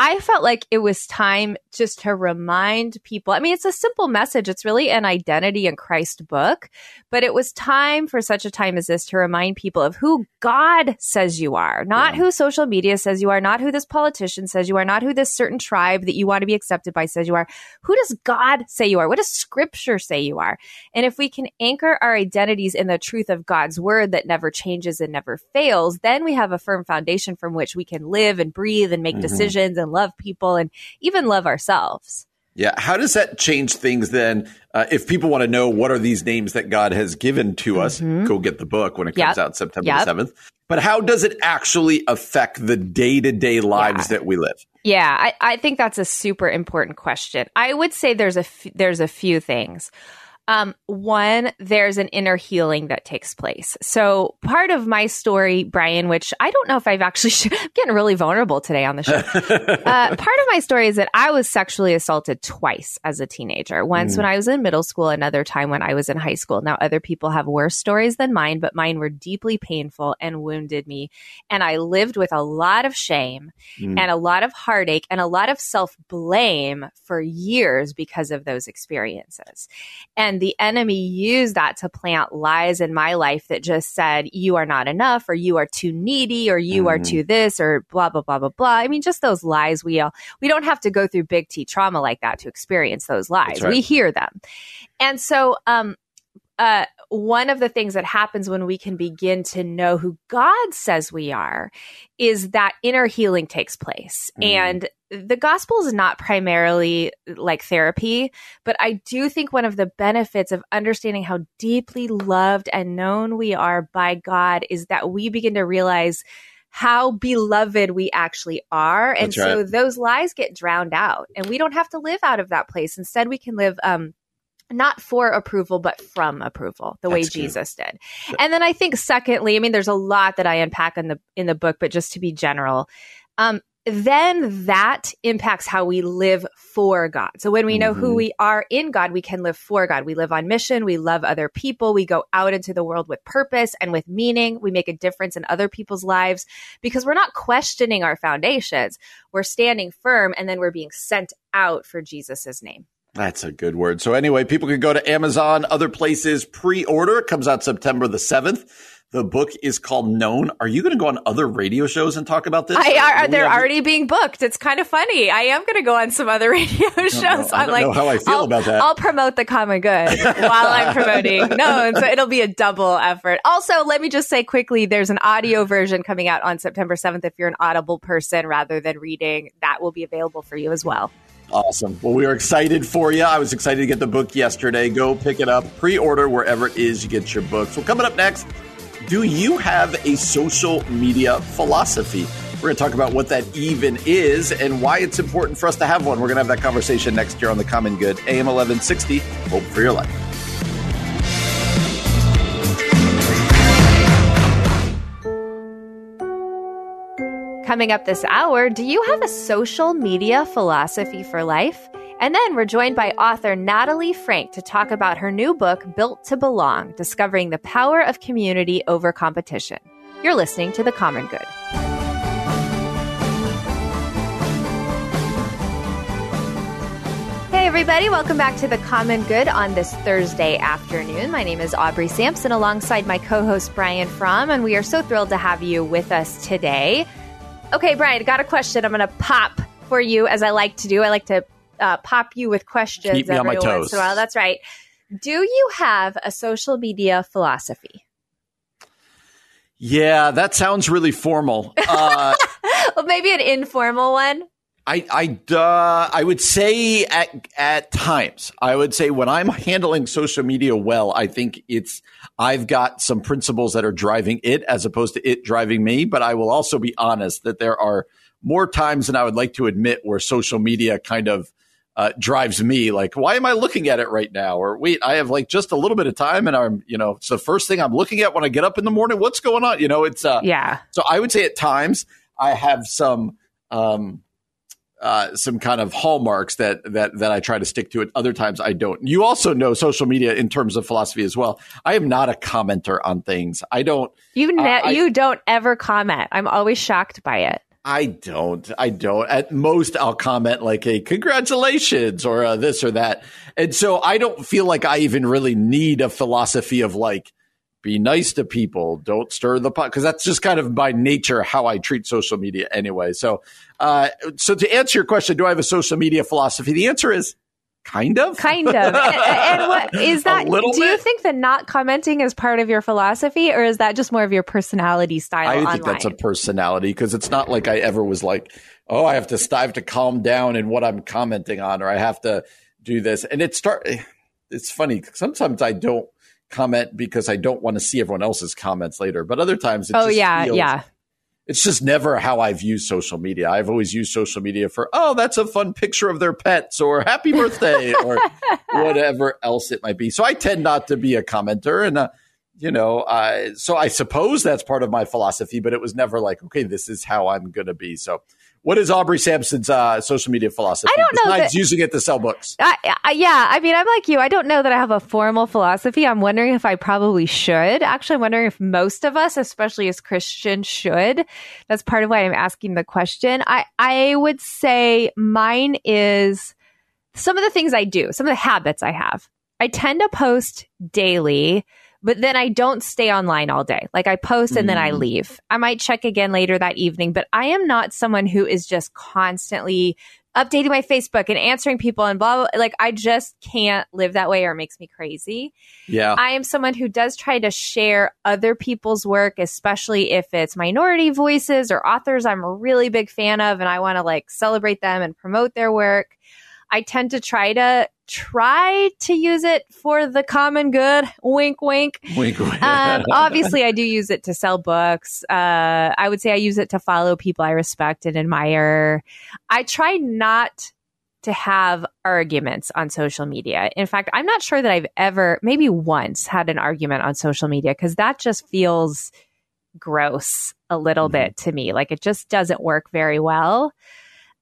I felt like it was time just to remind people. I mean, it's a simple message. It's really an identity in Christ book, but it was time for such a time as this to remind people of who God says you are, not yeah. who social media says you are, not who this politician says you are, not who this certain tribe that you want to be accepted by says you are. Who does God say you are? What does scripture say you are? And if we can anchor our identities in the truth of God's word that never changes and never fails, then we have a firm foundation from which we can live and breathe and make mm-hmm. decisions and and love people and even love ourselves. Yeah. How does that change things then? Uh, if people want to know what are these names that God has given to us, mm-hmm. go get the book when it comes yep. out September yep. 7th. But how does it actually affect the day to day lives yeah. that we live? Yeah, I, I, think that's a super important question. I would say there's a f- there's a few things. Um, one, there's an inner healing that takes place. So part of my story, Brian, which I don't know if I've actually, sh- I'm getting really vulnerable today on the show. uh, part of my story is that I was sexually assaulted twice as a teenager. Once mm. when I was in middle school, another time when I was in high school. Now other people have worse stories than mine, but mine were deeply painful and wounded me. And I lived with a lot of shame mm. and a lot of heartache and a lot of self blame for years because of those experiences. And the enemy used that to plant lies in my life that just said, you are not enough, or you are too needy, or you mm. are mm-hmm. too this, or blah, blah, blah, blah, blah. I mean, just those lies we all, we don't have to go through big T trauma like that to experience those lies. Right. We hear them. And so, um, uh, one of the things that happens when we can begin to know who God says we are is that inner healing takes place. Mm. And the gospel is not primarily like therapy, but I do think one of the benefits of understanding how deeply loved and known we are by God is that we begin to realize how beloved we actually are. And right. so those lies get drowned out and we don't have to live out of that place. Instead, we can live, um, not for approval, but from approval, the That's way. Jesus did. And then I think secondly, I mean, there's a lot that I unpack in the in the book, but just to be general, um, then that impacts how we live for God. So when we know mm-hmm. who we are in God, we can live for God. We live on mission. We love other people. We go out into the world with purpose and with meaning. We make a difference in other people's lives because we're not questioning our foundations. We're standing firm and then we're being sent out for Jesus' name. That's a good word. So anyway, people can go to Amazon, other places, pre-order. It comes out September the 7th. The book is called Known. Are you going to go on other radio shows and talk about this? I are. They're already being booked. It's kind of funny. I am going to go on some other radio shows. I don't, I don't like, know how I feel I'll, about that. I'll promote the common good while I'm promoting Known. So it'll be a double effort. Also, let me just say quickly, there's an audio version coming out on September 7th. If you're an Audible person rather than reading, that will be available for you as well. Awesome. Well, we are excited for you. I was excited to get the book yesterday. Go pick it up, pre order wherever it is you get your books. Well, coming up next, do you have a social media philosophy? We're going to talk about what that even is and why it's important for us to have one. We're going to have that conversation next year on The Common Good, AM 1160. Hope for your life. Coming up this hour, do you have a social media philosophy for life? And then we're joined by author Natalie Franke to talk about her new book, Built to Belong Discovering the Power of Community Over Competition. You're listening to The Common Good. Hey, everybody, welcome back to The Common Good on this Thursday afternoon. My name is Aubrey Sampson alongside my co host Brian Fromm, and we are so thrilled to have you with us today. Okay, Brian, got a question. I'm going to pop for you as I like to do. I like to uh, pop you with questions Keep me every on my toes. once in a while. That's right. Do you have a social media philosophy? Yeah, that sounds really formal. Uh, well, maybe an informal one. I I uh, I would say at at times I would say when I'm handling social media well, I think it's I've got some principles that are driving it as opposed to it driving me. But I will also be honest that there are more times than I would like to admit where social media kind of uh, drives me. Like, why am I looking at it right now? Or wait, I have like just a little bit of time, and I'm you know it's the first thing I'm looking at when I get up in the morning. What's going on? You know, it's uh, yeah. So I would say at times I have some. Um, uh, some kind of hallmarks that that that I try to stick to. At other times, I don't. You also know social media in terms of philosophy as well. I am not a commenter on things. I don't. You ne- I, you don't ever comment. I'm always shocked by it. I don't. I don't. At most, I'll comment like a congratulations or a this or that. And so I don't feel like I even really need a philosophy of like, be nice to people, don't stir the pot, because that's just kind of by nature how I treat social media anyway. So, uh, so to answer your question, do I have a social media philosophy? The answer is kind of kind of and, and what is that do bit? you think that not commenting is part of your philosophy or is that just more of your personality style i online? think that's a personality because it's not like i ever was like oh i have to strive to calm down in what i'm commenting on or i have to do this and it start it's funny sometimes i don't comment because i don't want to see everyone else's comments later but other times oh yeah feels, yeah it's just never how I've used social media. I've always used social media for, oh, that's a fun picture of their pets or happy birthday or whatever else it might be. So I tend not to be a commenter. And, uh, you know, uh, so I suppose that's part of my philosophy, but it was never like, okay, this is how I'm going to be. So what is Aubrey Sampson's uh, social media philosophy? I don't know. Besides that, using it to sell books. I, I, yeah, I mean, I'm like you. I don't know that I have a formal philosophy. I'm wondering if I probably should. Actually, I'm wondering if most of us, especially as Christians, should. That's part of why I'm asking the question. I, I would say mine is some of the things I do, some of the habits I have. I tend to post daily but then I don't stay online all day. Like I post and mm. then I mm. leave. I might check again later that evening, but I am not someone who is just constantly updating my Facebook and answering people and blah, blah. Like I just can't live that way or it makes me crazy. Yeah. I am someone who does try to share other people's work, especially if it's minority voices or authors I'm a really big fan of and I want to like celebrate them and promote their work. I tend to try to try to use it for the common good. Wink, wink. Wink, wink. um, obviously, I do use it to sell books. Uh, I would say I use it to follow people I respect and admire. I try not to have arguments on social media. In fact, I'm not sure that I've ever, maybe once, had an argument on social media because that just feels gross a little mm-hmm. bit to me. Like it just doesn't work very well.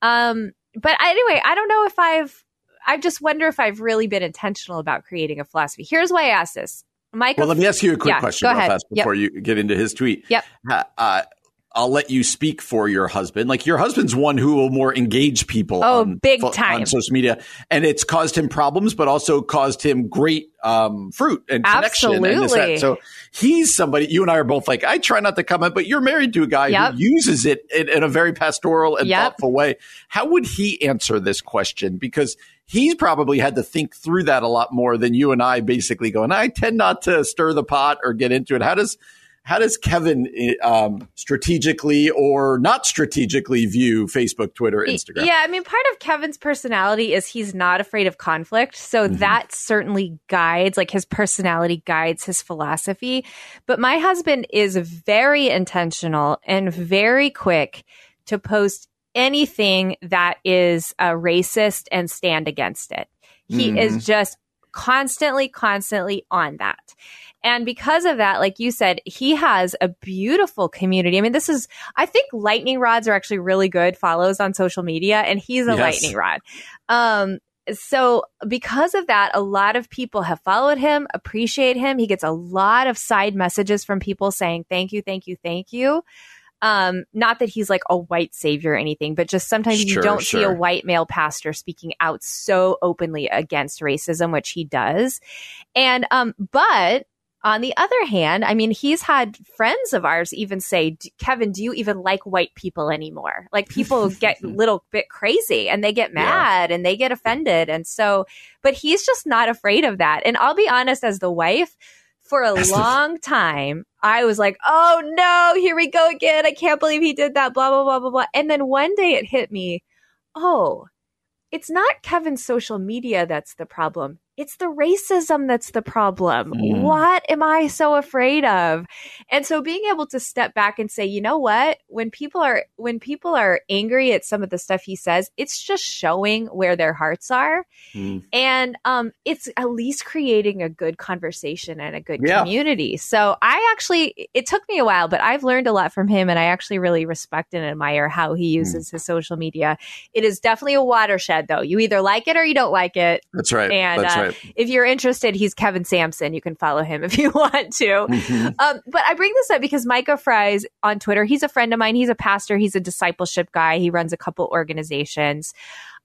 Um, but anyway, I don't know if I've, I just wonder if I've really been intentional about creating a philosophy. Here's why I asked this. Michael, well, let me ask you a quick yeah, question real fast before yep. you get into his tweet. Yep. Uh, I'll let you speak for your husband. Like your husband's one who will more engage people. Oh, on, big time on social media, and it's caused him problems, but also caused him great um, fruit and connection. Absolutely. And so he's somebody. You and I are both like I try not to comment, but you're married to a guy yep. who uses it in, in, a very pastoral and yep. thoughtful way. How would he answer this question? Because he's probably had to think through that a lot more than you and I. Basically, going, I tend not to stir the pot or get into it. How does how does Kevin um, strategically or not strategically view Facebook, Twitter, Instagram? Yeah, I mean, part of Kevin's personality is he's not afraid of conflict. So mm-hmm. that certainly guides, like his personality guides his philosophy. But my husband is very intentional and very quick to post anything that is uh, racist and stand against it. He mm-hmm. is just constantly, constantly on that. And because of that, like you said, he has a beautiful community. I mean, this is, I think lightning rods are actually really good follows on social media, and he's a yes. lightning rod. Um, so because of that, a lot of people have followed him, appreciate him. He gets a lot of side messages from people saying, thank you, thank you, thank you. Um, not that he's like a white savior or anything, but just sometimes sure, you don't sure. see a white male pastor speaking out so openly against racism, which he does. And, um, but on the other hand, I mean, he's had friends of ours even say, Kevin, do you even like white people anymore? Like people get a little bit crazy and they get mad yeah. and they get offended. And so, but he's just not afraid of that. And I'll be honest, as the wife, for a long time, I was like, oh no, here we go again. I can't believe he did that, blah, blah, blah, blah, blah. And then one day it hit me, oh, it's not Kevin's social media that's the problem it's the racism that's the problem. Mm. What am I so afraid of? And so being able to step back and say, you know what? When people are when people are angry at some of the stuff he says, it's just showing where their hearts are. Mm. And um it's at least creating a good conversation and a good yeah. community. So I actually it took me a while, but I've learned a lot from him and I actually really respect and admire how he mm. uses mm. his social media. It is definitely a watershed though. You either like it or you don't like it. That's right. And that's uh, right right. if you're interested, he's Kevin Sampson. You can follow him if you want to. Mm-hmm. Um, but I bring this up because Micah Fries on Twitter, he's a friend of mine. He's a pastor. He's a discipleship guy. He runs a couple organizations.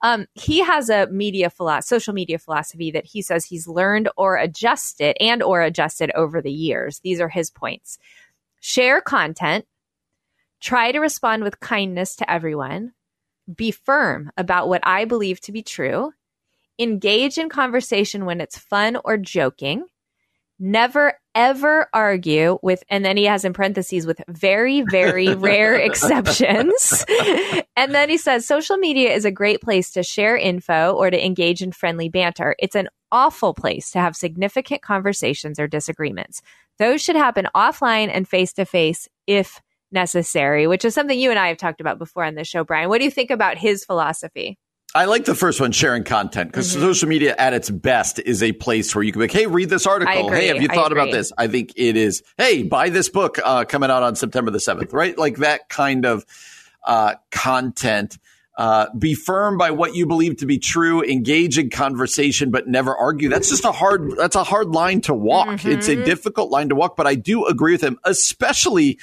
Um, he has a media philosophy, social media philosophy that he says he's learned or adjusted and or adjusted over the years. These are his points. Share content, try to respond with kindness to everyone, be firm about what I believe to be true, engage in conversation when it's fun or joking, never ever argue with, and then he has in parentheses with very, very rare exceptions. and then he says social media is a great place to share info or to engage in friendly banter. It's an awful place to have significant conversations or disagreements. Those should happen offline and face to face if necessary, which is something you and I have talked about before on this show, Brian. What do you think about his philosophy? I like the first one, sharing content, because mm-hmm. social media at its best is a place where you can be like, hey, read this article. Hey, have you thought about this? I think it is, hey, buy this book uh, coming out on September the 7th, right? Like that kind of uh, content. Uh, be firm by what you believe to be true. Engage in conversation, but never argue. That's just a hard. That's a hard line to walk. Mm-hmm. It's a mm-hmm. difficult line to walk. But I do agree with him, especially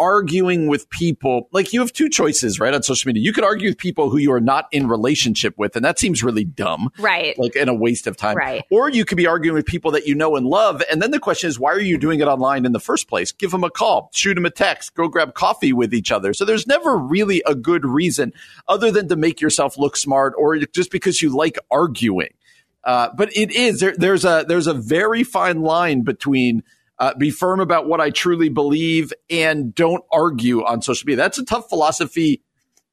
arguing with people, like you have two choices, right? On social media, you could argue with people who you are not in relationship with, and that seems really dumb, right? Like and a waste of time, right? Or you could be arguing with people that you know and love, and then the question is, why are you doing it online in the first place? Give them a call, shoot them a text, go grab coffee with each other. So there's never really a good reason other than to make yourself look smart, or just because you like arguing. Uh, but it is there, there's a there's a very fine line between uh, be firm about what I truly believe and don't argue on social media. That's a tough philosophy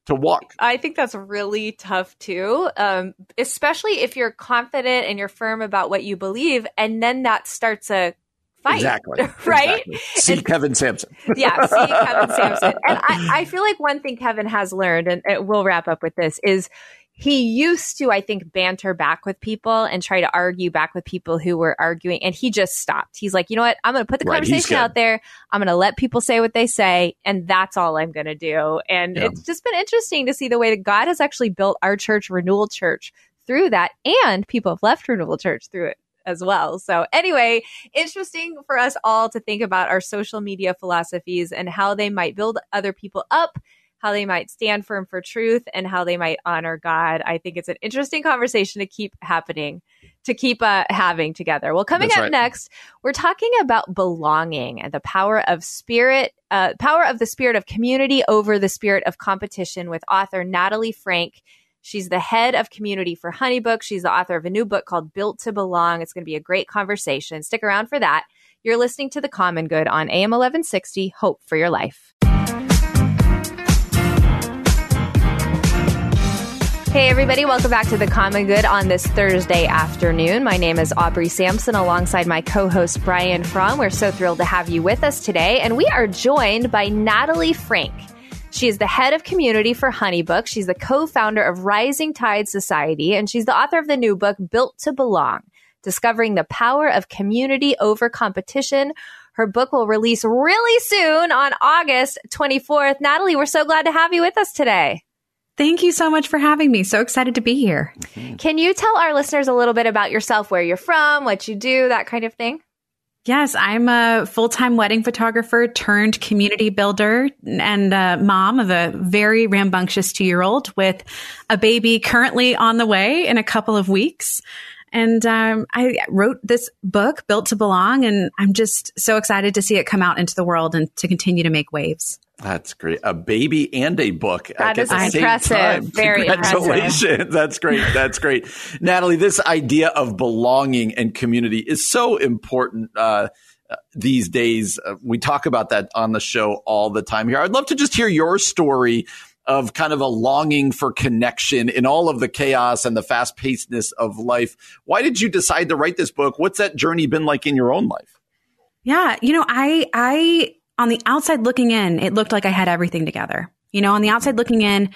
to walk. I think that's really tough too, um, especially if you're confident and you're firm about what you believe, and then that starts a fight. Exactly. right? Exactly. See and, Kevin Sampson. yeah, see Kevin Sampson. And I, I, feel like one thing Kevin has learned, and we'll wrap up with this, is he used to, I think, banter back with people and try to argue back with people who were arguing. And he just stopped. He's like, you know what? I'm going to put the right, conversation out there. I'm going to let people say what they say. And that's all I'm going to do. And yeah. it's just been interesting to see the way that God has actually built our church, Renewal Church, through that. And people have left Renewal Church through it as well. So, anyway, interesting for us all to think about our social media philosophies and how they might build other people up how they might stand firm for truth and how they might honor God. I think it's an interesting conversation to keep happening, to keep uh, having together. Well, coming That's up right. next, we're talking about belonging and the power of spirit, uh, power of the spirit of community over the spirit of competition with author Natalie Franke. She's the head of community for Honeybook. She's the author of a new book called Built to Belong. It's going to be a great conversation. Stick around for that. You're listening to The Common Good on AM 1160. Hope for your life. Hey, everybody, welcome back to The Common Good on this Thursday afternoon. My name is Aubrey Sampson alongside my co host Brian Fromm. We're so thrilled to have you with us today. And we are joined by Natalie Franke. She is the head of community for Honeybook. She's the co founder of Rising Tide Society, and she's the author of the new book, Built to Belong Discovering the Power of Community Over Competition. Her book will release really soon on August 24th. Natalie, we're so glad to have you with us today. Thank you so much for having me. So excited to be here. Can you tell our listeners a little bit about yourself, where you're from, what you do, that kind of thing? Yes, I'm a full time wedding photographer turned community builder and a mom of a very rambunctious two year old with a baby currently on the way in a couple of weeks. And um, I wrote this book, Built to Belong, and I'm just so excited to see it come out into the world and to continue to make waves. That's great. A baby and a book. That is impressive. Very Congratulations. Impressive. That's great. That's great. Natalie, this idea of belonging and community is so important. Uh, these days, uh, we talk about that on the show all the time here. I'd love to just hear your story of kind of a longing for connection in all of the chaos and the fast pacedness of life. Why did you decide to write this book? What's that journey been like in your own life? Yeah, you know, I I on the outside looking in, it looked like I had everything together. You know, on the outside looking in,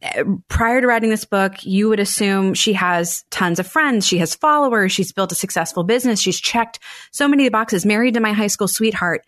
eh, prior to writing this book, you would assume she has tons of friends. She has followers. She's built a successful business. She's checked so many of the boxes, married to my high school sweetheart.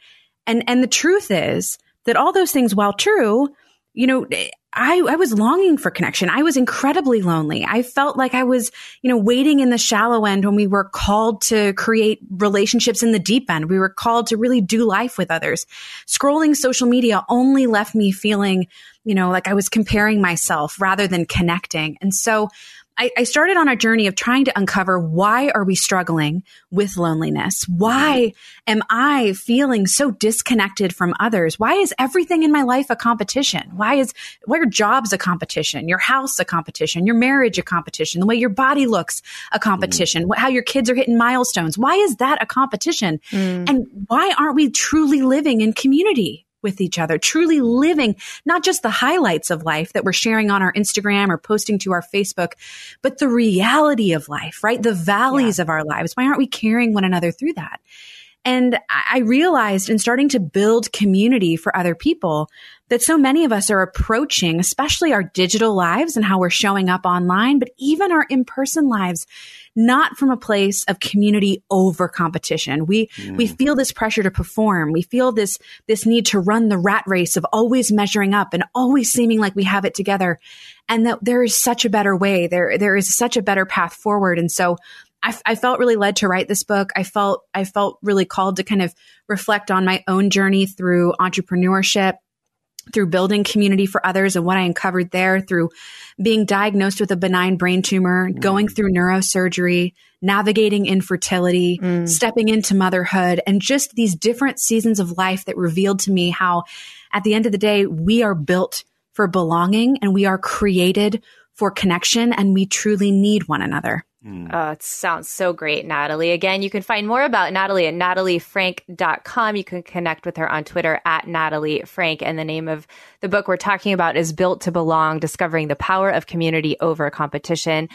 And, and the truth is that all those things, while true, you know, I, I was longing for connection. I was incredibly lonely. I felt like I was, you know, waiting in the shallow end when we were called to create relationships in the deep end. We were called to really do life with others. Scrolling social media only left me feeling, you know, like I was comparing myself rather than connecting. And so I, I started on a journey of trying to uncover why are we struggling with loneliness? Why am I feeling so disconnected from others? Why is everything in my life a competition? Why is why are jobs a competition? Your house a competition? Your marriage a competition? The way your body looks a competition? Mm. How your kids are hitting milestones? Why is that a competition? Mm. And why aren't we truly living in community? With each other, truly living not just the highlights of life that we're sharing on our Instagram or posting to our Facebook, but the reality of life, right? The valleys yeah. of our lives. Why aren't we carrying one another through that? And I realized in starting to build community for other people that so many of us are approaching, especially our digital lives and how we're showing up online, but even our in person lives, not from a place of community over competition. We, mm. we feel this pressure to perform. We feel this, this need to run the rat race of always measuring up and always seeming like we have it together. And that there is such a better way. There, there is such a better path forward. And so I, I, felt really led to write this book. I felt I felt really called to kind of reflect on my own journey through entrepreneurship, through building community for others, and what I uncovered there through being diagnosed with a benign brain tumor, mm. going through neurosurgery, navigating infertility, mm. stepping into motherhood, and just these different seasons of life that revealed to me how, at the end of the day, we are built for belonging and we are created for connection, and we truly need one another. Mm. Oh, it sounds so great, Natalie. Again, you can find more about Natalie at nataliefranke.com. You can connect with her on Twitter at Natalie Franke. And the name of the book we're talking about is Built to Belong Discovering the Power of Community Over Competition.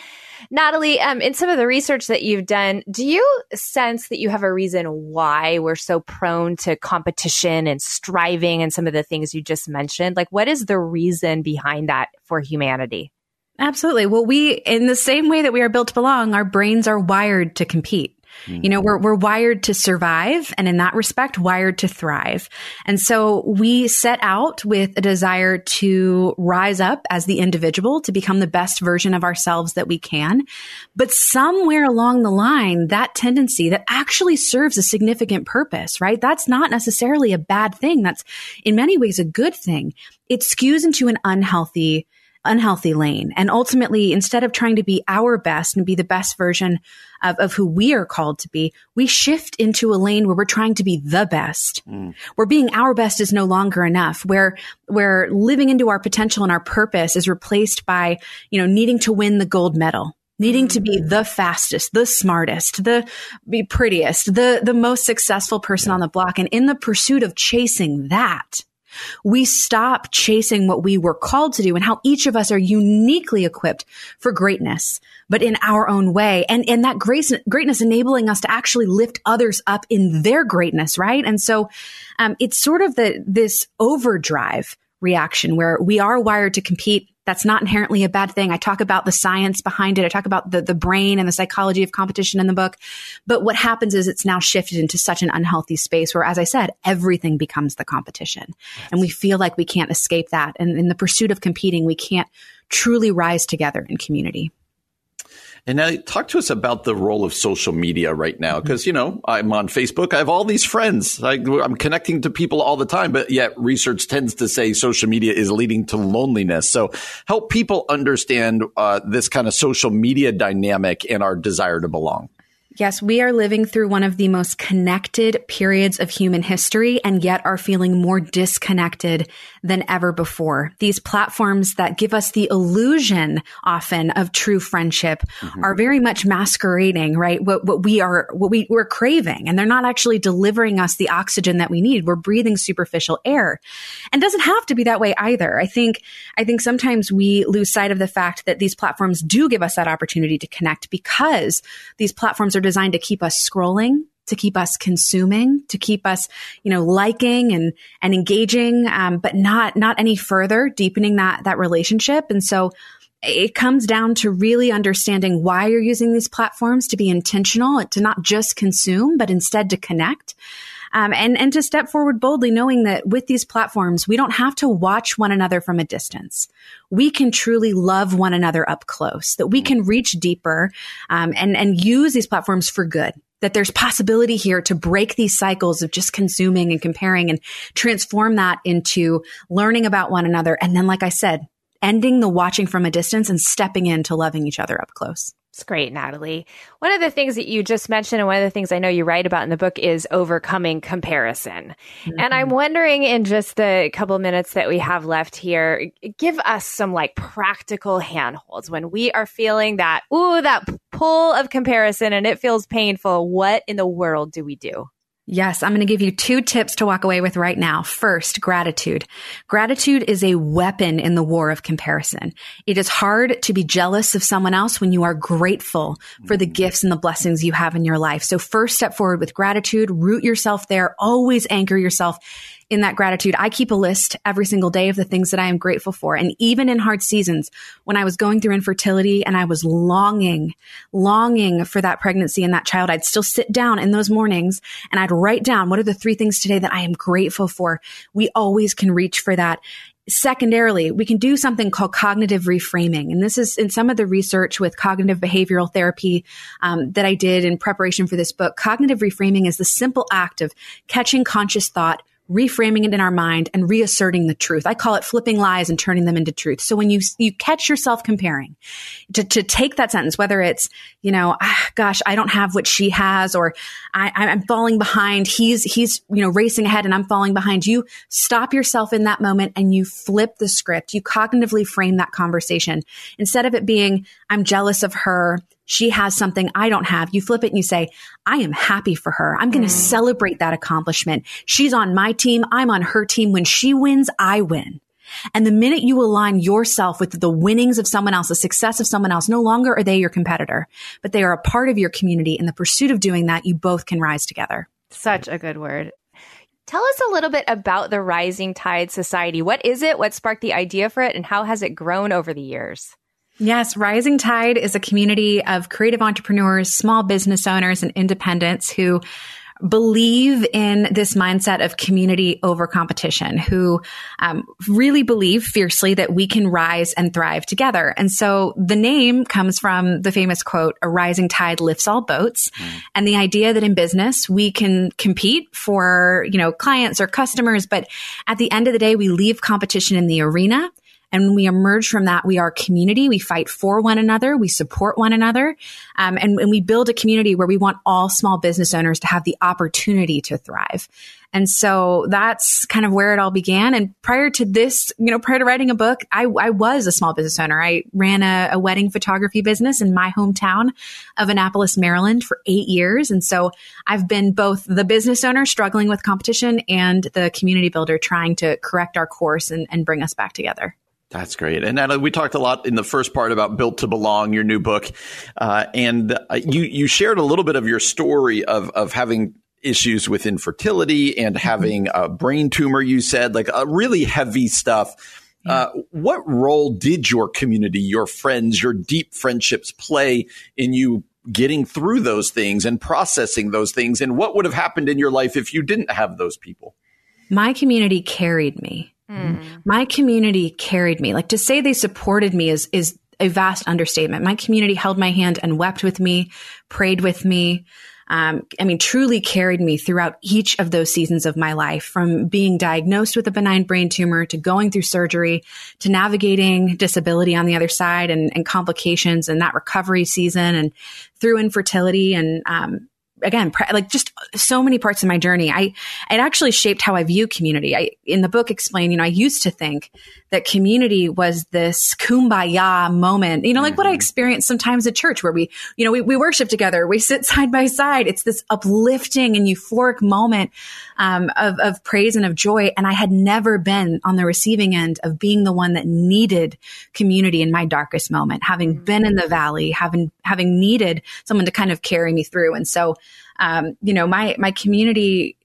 Natalie, um, in some of the research that you've done, do you sense that you have a reason why we're so prone to competition and striving and some of the things you just mentioned? Like, what is the reason behind that for humanity? Absolutely. Well, we, in the same way that we are built to belong, our brains are wired to compete. You know, we're, we're wired to survive and in that respect, wired to thrive. And so we set out with a desire to rise up as the individual to become the best version of ourselves that we can. But somewhere along the line, that tendency that actually serves a significant purpose, right? That's not necessarily a bad thing. That's in many ways a good thing. It skews into an unhealthy unhealthy lane. And ultimately, instead of trying to be our best and be the best version of, of who we are called to be, we shift into a lane where we're trying to be the best. Mm. Where being our best is no longer enough. Where, where living into our potential and our purpose is replaced by, you know, needing to win the gold medal needing to be mm. the fastest, the smartest, the be prettiest, the the most successful person yeah. on the block and in the pursuit of chasing that we stop chasing what we were called to do and how each of us are uniquely equipped for greatness, but in our own way. And, and that grace, greatness enabling us to actually lift others up in their greatness, right? And so, um, it's sort of the, this overdrive reaction where we are wired to compete that's not inherently a bad thing. I talk about the science behind it. I talk about the, the brain and the psychology of competition in the book. But what happens is it's now shifted into such an unhealthy space where, as I said, everything becomes the competition. Yes. And we feel like we can't escape that. And in the pursuit of competing, we can't truly rise together in community. And now talk to us about the role of social media right now. Cause, mm-hmm. you know, I'm on Facebook. I have all these friends. I, am connecting to people all the time, but yet research tends to say social media is leading to loneliness. So help people understand uh, this kind of social media dynamic and our desire to belong. Yes, we are living through one of the most connected periods of human history and yet are feeling more disconnected than ever before. These platforms that give us the illusion often of true friendship mm-hmm. are very much masquerading, right? What, what we are, what we, we're craving and they're not actually delivering us the oxygen that we need. We're breathing superficial air and doesn't have to be that way either. I think, I think sometimes we lose sight of the fact that these platforms do give us that opportunity to connect because these platforms are designed to keep us scrolling, to keep us consuming, to keep us, you know, liking and and engaging, um, but not not any further deepening that that relationship. And so it comes down to really understanding why you're using these platforms to be intentional, to not just consume, but instead to connect. Um, and, and to step forward boldly, knowing that with these platforms, we don't have to watch one another from a distance. We can truly love one another up close, that we can reach deeper um, and, and use these platforms for good that there's possibility here to break these cycles of just consuming and comparing and transform that into learning about one another. And then, like I said, ending the watching from a distance and stepping into loving each other up close. It's great, Natalie. One of the things that you just mentioned, and one of the things I know you write about in the book is overcoming comparison. Mm-hmm. And I'm wondering, in just the couple minutes that we have left here, give us some like practical handholds when we are feeling that, ooh, that pull of comparison and it feels painful. What in the world do we do? Yes, I'm going to give you two tips to walk away with right now. First, gratitude. Gratitude is a weapon in the war of comparison. It is hard to be jealous of someone else when you are grateful for the mm. gifts and the blessings you have in your life. So first step forward with gratitude, root yourself there, always anchor yourself in that gratitude. I keep a list every single day of the things that I am grateful for. And even in hard seasons, when I was going through infertility and I was longing, longing for that pregnancy and that child, I'd still sit down in those mornings and I'd write down what are the three things today that I am grateful for. We always can reach for that secondarily, we can do something called cognitive reframing. And this is in some of the research with cognitive behavioral therapy um, that I did in preparation for this book. Cognitive reframing is the simple act of catching conscious thought, reframing it in our mind and reasserting the truth. I call it flipping lies and turning them into truth. So when you, you catch yourself comparing to, to take that sentence, whether it's, you know, ah, gosh, I don't have what she has, or I, I'm falling behind. He's, he's, you know, racing ahead and I'm falling behind you. Stop yourself in that moment and you flip the script. You cognitively frame that conversation instead of it being, I'm jealous of her she has something I don't have. You flip it and you say, I am happy for her. I'm going to mm. celebrate that accomplishment. She's on my team. I'm on her team. When she wins, I win. And the minute you align yourself with the winnings of someone else, the success of someone else, no longer are they your competitor, but they are a part of your community. In the pursuit of doing that, you both can rise together. Such a good word. Tell us a little bit about the Rising Tide Society. What is it? What sparked the idea for it? And how has it grown over the years? Yes, Rising Tide is a community of creative entrepreneurs, small business owners, and independents who believe in this mindset of community over competition, who um, really believe fiercely that we can rise and thrive together. And so the name comes from the famous quote, a rising tide lifts all boats. Mm. And the idea that in business, we can compete for, you know, clients or customers, but at the end of the day, we leave competition in the arena and when we emerge from that, we are community. We fight for one another. We support one another. Um, and, and we build a community where we want all small business owners to have the opportunity to thrive. And so that's kind of where it all began. And prior to this, you know, prior to writing a book, I, I was a small business owner. I ran a, a, wedding photography business in my hometown of Annapolis, Maryland for eight years. And so I've been both the business owner struggling with competition and the community builder trying to correct our course and, and bring us back together. That's great. And Natalie, we talked a lot in the first part about Built to Belong, your new book, uh, and uh, you you shared a little bit of your story of of having issues with infertility and mm-hmm. having a brain tumor. You said like a really heavy stuff. Uh, what role did your community, your friends, your deep friendships play in you getting through those things and processing those things? And what would have happened in your life if you didn't have those people? My community carried me. Mm. My community carried me. Like to say they supported me is is a vast understatement. My community held my hand and wept with me, prayed with me. Um, I mean, truly carried me throughout each of those seasons of my life from being diagnosed with a benign brain tumor to going through surgery to navigating disability on the other side and, and complications and that recovery season and through infertility and, um, again, like just so many parts of my journey. I, it actually shaped how I view community. I, in the book explain, you know, I used to think that community was this kumbaya moment, you know, like mm-hmm. what I mm-hmm. experienced sometimes at church where we, you know, we, we worship together, we sit side by side. It's this uplifting and euphoric moment, um, of, of praise and of joy. And I had never been on the receiving end of being the one that needed community in my darkest moment, having mm-hmm. been in the valley, having, having needed someone to kind of carry me through. And so, um, you know, my, my community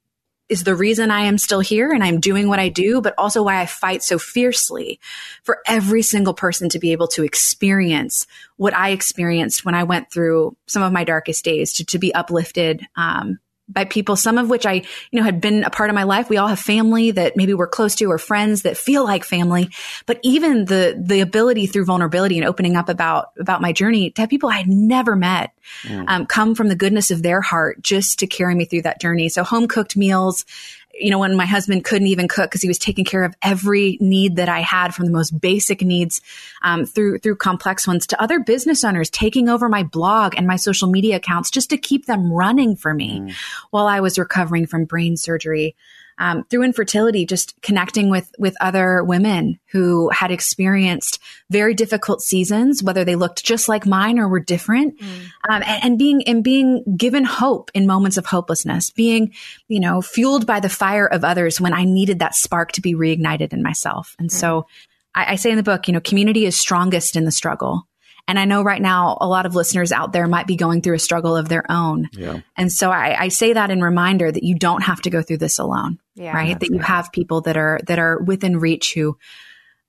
is the reason I am still here and I'm doing what I do, but also why I fight so fiercely for every single person to be able to experience what I experienced when I went through some of my darkest days, to, to be uplifted, um, by people, some of which I, you know, had been a part of my life. We all have family that maybe we're close to or friends that feel like family. But even the, the ability through vulnerability and opening up about, about my journey to have people I had never met, mm. um, come from the goodness of their heart just to carry me through that journey. So home cooked meals, you know, when my husband couldn't even cook because he was taking care of every need that I had from the most basic needs um, through through complex ones to other business owners taking over my blog and my social media accounts just to keep them running for me mm. while I was recovering from brain surgery um, through infertility, just connecting with with other women who had experienced very difficult seasons, whether they looked just like mine or were different, mm. um, and, and, being and being given hope in moments of hopelessness, being you know fueled by the fire of others when I needed that spark to be reignited in myself. And mm. so, I, I say in the book, you know, community is strongest in the struggle. And I know right now a lot of listeners out there might be going through a struggle of their own. Yeah. And so I, I say that in reminder that you don't have to go through this alone. Yeah, right. That you good. have people that are that are within reach who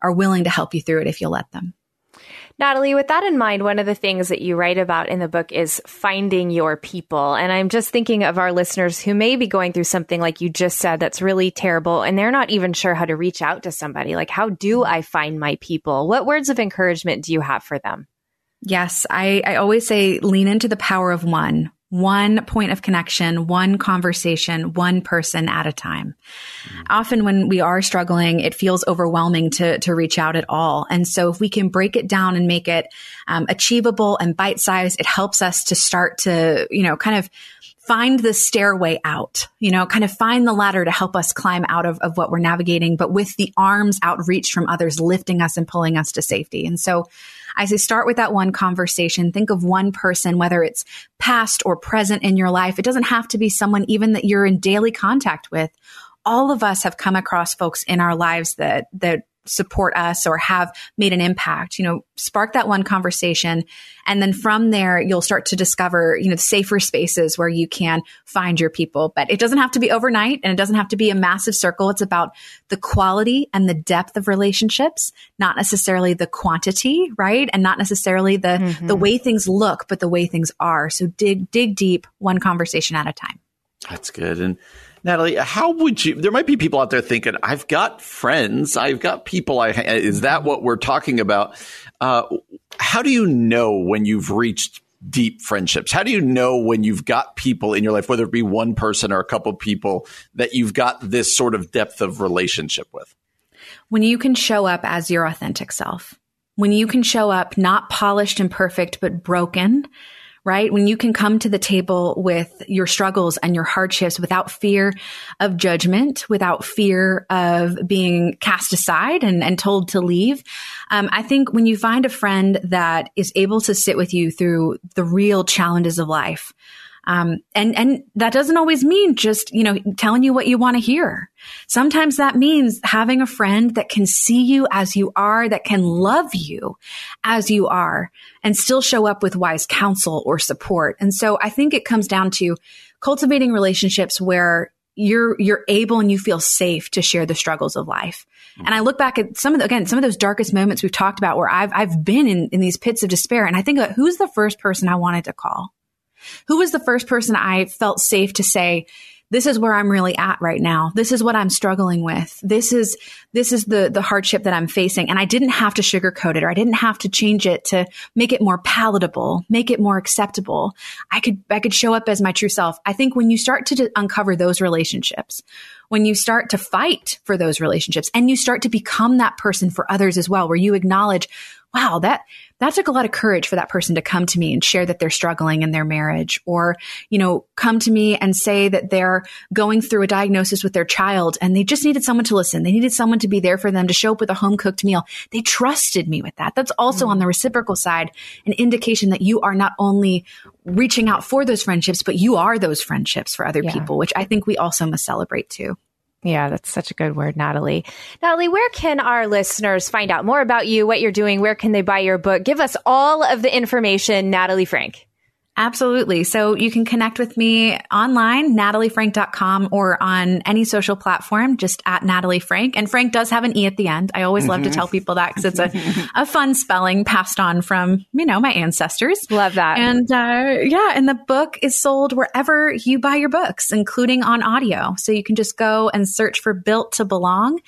are willing to help you through it if you'll let them. Natalie, with that in mind, one of the things that you write about in the book is finding your people. And I'm just thinking of our listeners who may be going through something like you just said that's really terrible and they're not even sure how to reach out to somebody. Like, how do I find my people? What words of encouragement do you have for them? Yes, I, I always say lean into the power of one, one point of connection, one conversation, one person at a time. Mm-hmm. Often when we are struggling, it feels overwhelming to, to reach out at all. And so if we can break it down and make it um, achievable and bite sized, it helps us to start to, you know, kind of find the stairway out, you know, kind of find the ladder to help us climb out of, of what we're navigating, but with the arms outreached from others lifting us and pulling us to safety. And so I say start with that one conversation. Think of one person, whether it's past or present in your life. It doesn't have to be someone even that you're in daily contact with. All of us have come across folks in our lives that, that support us or have made an impact, you know, spark that one conversation. And then from there, you'll start to discover, you know, safer spaces where you can find your people. But it doesn't have to be overnight and it doesn't have to be a massive circle. It's about the quality and the depth of relationships, not necessarily the quantity, right? And not necessarily the, mm-hmm. the way things look, but the way things are. So dig, dig deep one conversation at a time. That's good. And Natalie, how would you? There might be people out there thinking, "I've got friends, I've got people." I is that what we're talking about? Uh, how do you know when you've reached deep friendships? How do you know when you've got people in your life, whether it be one person or a couple people, that you've got this sort of depth of relationship with? When you can show up as your authentic self, when you can show up not polished and perfect, but broken right? When you can come to the table with your struggles and your hardships without fear of judgment, without fear of being cast aside and, and told to leave. Um, I think when you find a friend that is able to sit with you through the real challenges of life, um, and, and that doesn't always mean just, you know, telling you what you want to hear. Sometimes that means having a friend that can see you as you are, that can love you as you are and still show up with wise counsel or support. And so I think it comes down to cultivating relationships where you're you're able and you feel safe to share the struggles of life. Mm-hmm. And I look back at some of the, again some of those darkest moments we've talked about where I've I've been in in these pits of despair and I think about who's the first person I wanted to call. Who was the first person I felt safe to say, this is where I'm really at right now. This is what I'm struggling with. This is, this is the, the hardship that I'm facing. And I didn't have to sugarcoat it or I didn't have to change it to make it more palatable, make it more acceptable. I could, I could show up as my true self. I think when you start to uncover those relationships, when you start to fight for those relationships and you start to become that person for others as well, where you acknowledge, wow, that, that took a lot of courage for that person to come to me and share that they're struggling in their marriage or, you know, come to me and say that they're going through a diagnosis with their child and they just needed someone to listen. They needed someone to be there for them to show up with a home cooked meal. They trusted me with that. That's also mm-hmm. on the reciprocal side, an indication that you are not only reaching out for those friendships, but you are those friendships for other yeah. people, which I think we also must celebrate too. Yeah, that's such a good word, Natalie. Natalie, where can our listeners find out more about you, what you're doing? Where can they buy your book? Give us all of the information, Natalie Franke. Absolutely. So you can connect with me online, nataliefranke.com, or on any social platform, just at Natalie Franke. And Franke does have an E at the end. I always love to tell people that because it's a, a fun spelling passed on from, you know, my ancestors. Love that. And uh, yeah, and the book is sold wherever you buy your books, including on audio. So you can just go and search for Built to Belong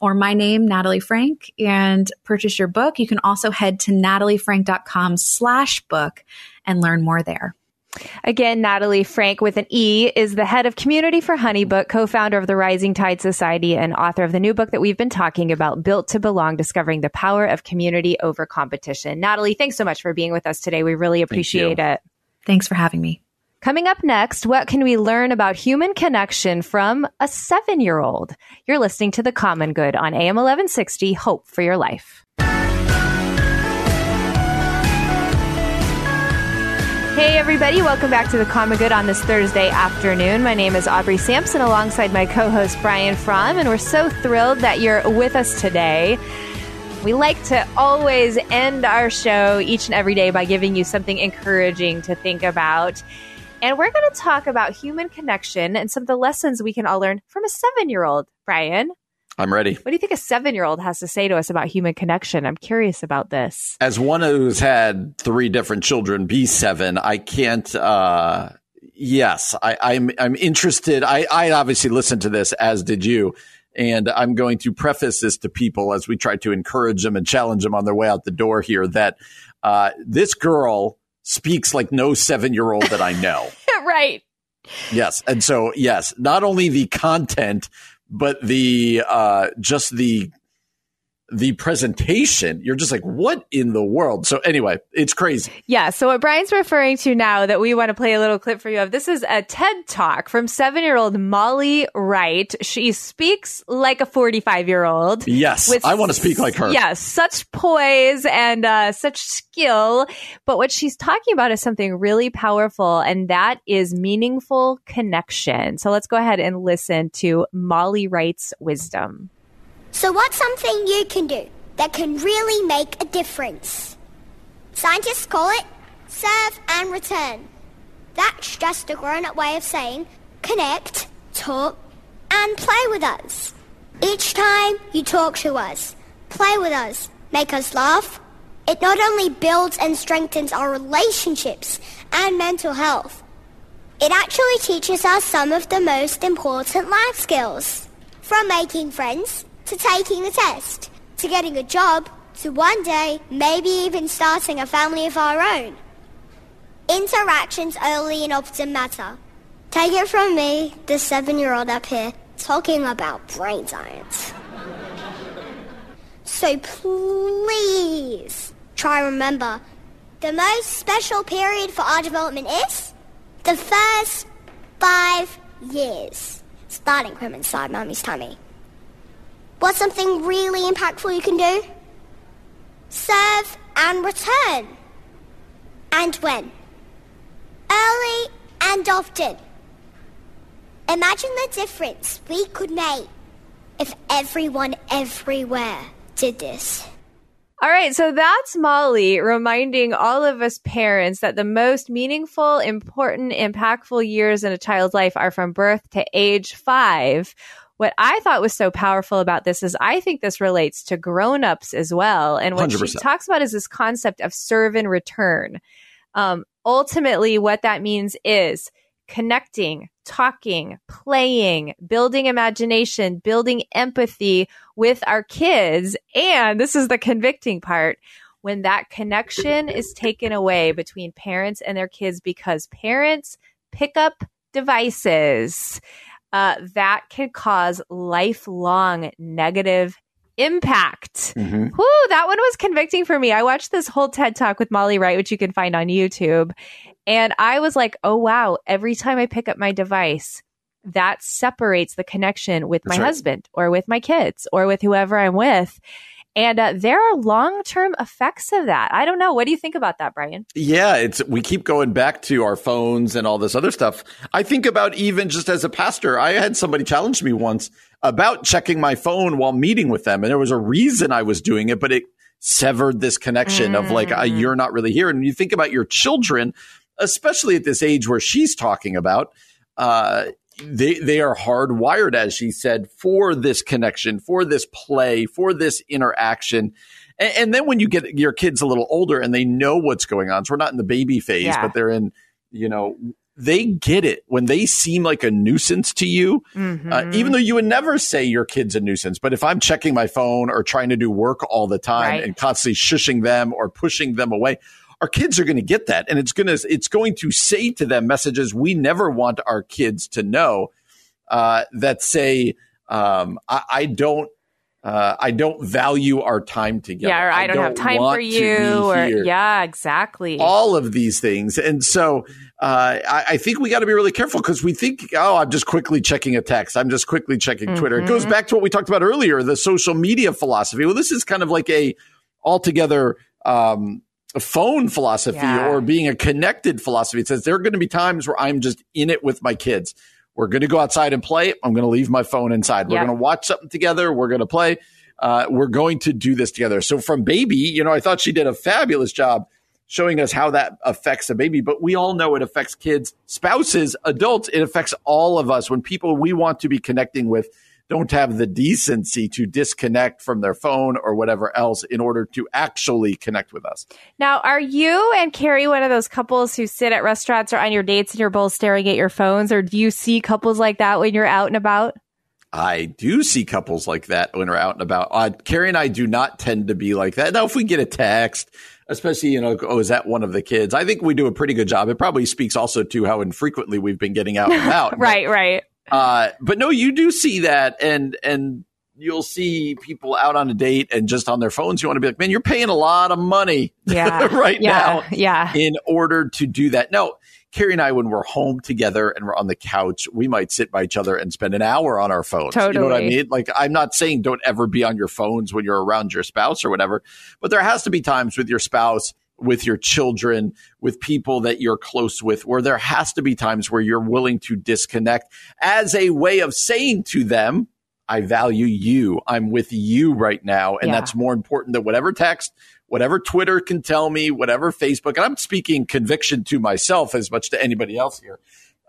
or my name, Natalie Franke, and purchase your book. You can also head to nataliefranke.com slash book and learn more there. Again, Natalie Franke with an E is the head of community for Honeybook, co-founder of the Rising Tide Society and author of the new book that we've been talking about, Built to Belong, Discovering the Power of Community Over Competition. Natalie, thanks so much for being with us today. We really appreciate Thank it. Thanks for having me. Coming up next, what can we learn about human connection from a seven year old? You're listening to The Common Good on AM 1160, Hope for Your Life. Hey, everybody, welcome back to The Common Good on this Thursday afternoon. My name is Aubrey Sampson alongside my co host Brian Fromm, and we're so thrilled that you're with us today. We like to always end our show each and every day by giving you something encouraging to think about. And we're going to talk about human connection and some of the lessons we can all learn from a seven year old. Brian, I'm ready. what do you think a seven year old has to say to us about human connection? I'm curious about this. As one who's had three different children be seven, I can't. Uh, yes, I, I'm. I'm interested. I, I obviously listened to this, as did you, and I'm going to preface this to people as we try to encourage them and challenge them on their way out the door here. That uh, this girl speaks like no seven year old that I know. right. Yes. And so, yes, not only the content, but the, uh, just the, the presentation, you're just like, what in the world? So anyway, it's crazy. Yeah. So what Brian's referring to now that we want to play a little clip for you of, this is a TED talk from seven year old Molly Wright. She speaks like a 45 year old. Yes. With I want to speak like her. Yes. Such poise and uh, such skill. But what she's talking about is something really powerful, and that is meaningful connection. So let's go ahead and listen to Molly Wright's wisdom. So, what's something you can do that can really make a difference? Scientists call it serve and return. That's just a grown up way of saying connect, talk, and play with us. Each time you talk to us, play with us, make us laugh, it not only builds and strengthens our relationships and mental health, it actually teaches us some of the most important life skills. From making friends to taking the test, to getting a job, to one day maybe even starting a family of our own. Interactions early and often matter. Take it from me, the seven year old up here, talking about brain science. So please try remember the most special period for our development is the first five years, starting from inside mummy's tummy. What's something really impactful you can do? Serve and return. And when? Early and often. Imagine the difference we could make if everyone everywhere did this. All right, so that's Molly reminding all of us parents that the most meaningful, important, impactful years in a child's life are from birth to age five. What I thought was so powerful about this is I think this relates to grown-ups as well. And what 100%. she talks about is this concept of serve and return. Um, ultimately, what that means is connecting, talking, playing, building imagination, building empathy with our kids. And this is the convicting part when that connection is taken away between parents and their kids because parents pick up devices. Uh, that can cause lifelong negative impact. Mm-hmm. Whoo, that one was convicting for me. I watched this whole TED talk with Molly Wright, which you can find on YouTube. And I was like, oh, wow, every time I pick up my device, that separates the connection with That's my right. husband or with my kids or with whoever I'm with. And uh, there are long term effects of that. I don't know. What do you think about that, Brian? Yeah, it's we keep going back to our phones and all this other stuff. I think about even just as a pastor, I had somebody challenge me once about checking my phone while meeting with them, and there was a reason I was doing it, but it severed this connection mm. of like, uh, you're not really here. And you think about your children, especially at this age where she's talking about. Uh, they they are hardwired, as she said, for this connection, for this play, for this interaction. And, and, then when you get your kids a little older and they know what's going on, so we're not in the baby phase, yeah. but they're in, you know, they get it when they seem like a nuisance to you, mm-hmm. uh, even though you would never say your kid's a nuisance. But if I'm checking my phone or trying to do work all the time right. and constantly shushing them or pushing them away, our kids are going to get that and it's going to it's going to say to them messages we never want our kids to know uh, that say um, I, I, don't uh, I don't value our time together. Yeah, or I, I don't, don't, have time for you. Or yeah, exactly. All of these things, and so uh, I, I, think we got to be really careful because we think, oh, I'm just quickly checking a text. I'm just quickly checking mm-hmm. Twitter. It goes mm-hmm. back to what we talked about earlier, the social media philosophy. Well, this is kind of like a altogether um, phone philosophy yeah. or being a connected philosophy. It says there are going to be times where I'm just in it with my kids. We're going to go outside and play. I'm going to leave my phone inside. We're yep. going to watch something together. We're going to play. Uh, we're going to do this together. So from baby, you know, I thought she did a fabulous job showing us how that affects a baby, but we all know it affects kids, spouses, adults. It affects all of us when people we want to be connecting with don't have the decency to disconnect from their phone or whatever else in order to actually connect with us. Now, are you and Carrie one of those couples who sit at restaurants or on your dates and you're both staring at your phones, or do you see couples like that when you're out and about? I do see couples like that when we're out and about. Uh, Carrie and I do not tend to be like that. Now, if we get a text, especially, you know, oh, is that one of the kids? I think we do a pretty good job. It probably speaks also to how infrequently we've been getting out and about. right, right. Uh, but no, you do see that, and and you'll see people out on a date and just on their phones. You want to be like, man, you're paying a lot of money, yeah, right yeah, now, yeah, in order to do that. No, Carrie and I, when we're home together and we're on the couch, we might sit by each other and spend an hour on our phones. Totally. You know what I mean? Like, I'm not saying don't ever be on your phones when you're around your spouse or whatever, but there has to be times with your spouse with your children, with people that you're close with, where there has to be times where you're willing to disconnect as a way of saying to them, I value you. I'm with you right now. And yeah. that's more important than whatever text, whatever Twitter can tell me, whatever Facebook. And I'm speaking conviction to myself as much to anybody else here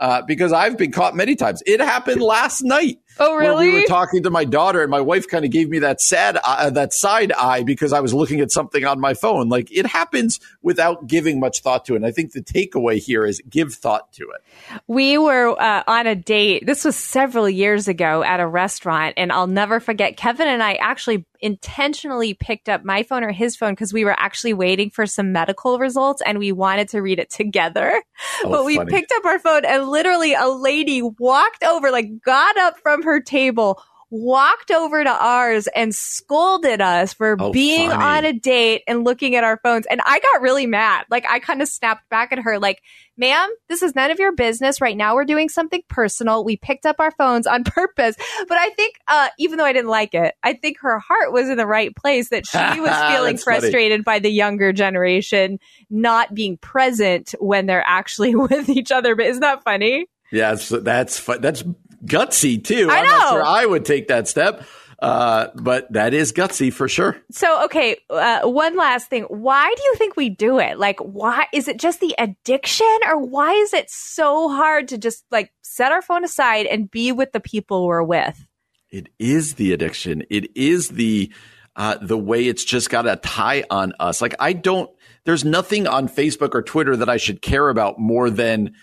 uh, because I've been caught many times. It happened last night. Oh, really? we were talking to my daughter, and my wife kind of gave me that sad, uh, that side eye because I was looking at something on my phone. Like it happens without giving much thought to it. And I think the takeaway here is give thought to it. We were uh, on a date. This was several years ago at a restaurant, and I'll never forget. Kevin and I actually intentionally picked up my phone or his phone because we were actually waiting for some medical results and we wanted to read it together. Oh, but we funny. picked up our phone and literally a lady walked over, like got up from her table, walked over to ours and scolded us for oh, being funny. on a date and looking at our phones. And I got really mad. Like I kind of snapped back at her, like, ma'am, this is none of your business. Right now we're doing something personal. We picked up our phones on purpose. But I think, uh, even though I didn't like it, I think her heart was in the right place that she was feeling frustrated funny. by the younger generation not being present when they're actually with each other. But isn't that funny? Yeah, that's that's that's gutsy too. I am not sure I would take that step. Uh, but that is gutsy for sure. So, okay, uh, one last thing. Why do you think we do it? Like, why is it just the addiction, or why is it so hard to just like set our phone aside and be with the people we're with? It is the addiction. It is the uh, the way it's just got a tie on us. Like, I don't. There's nothing on Facebook or Twitter that I should care about more than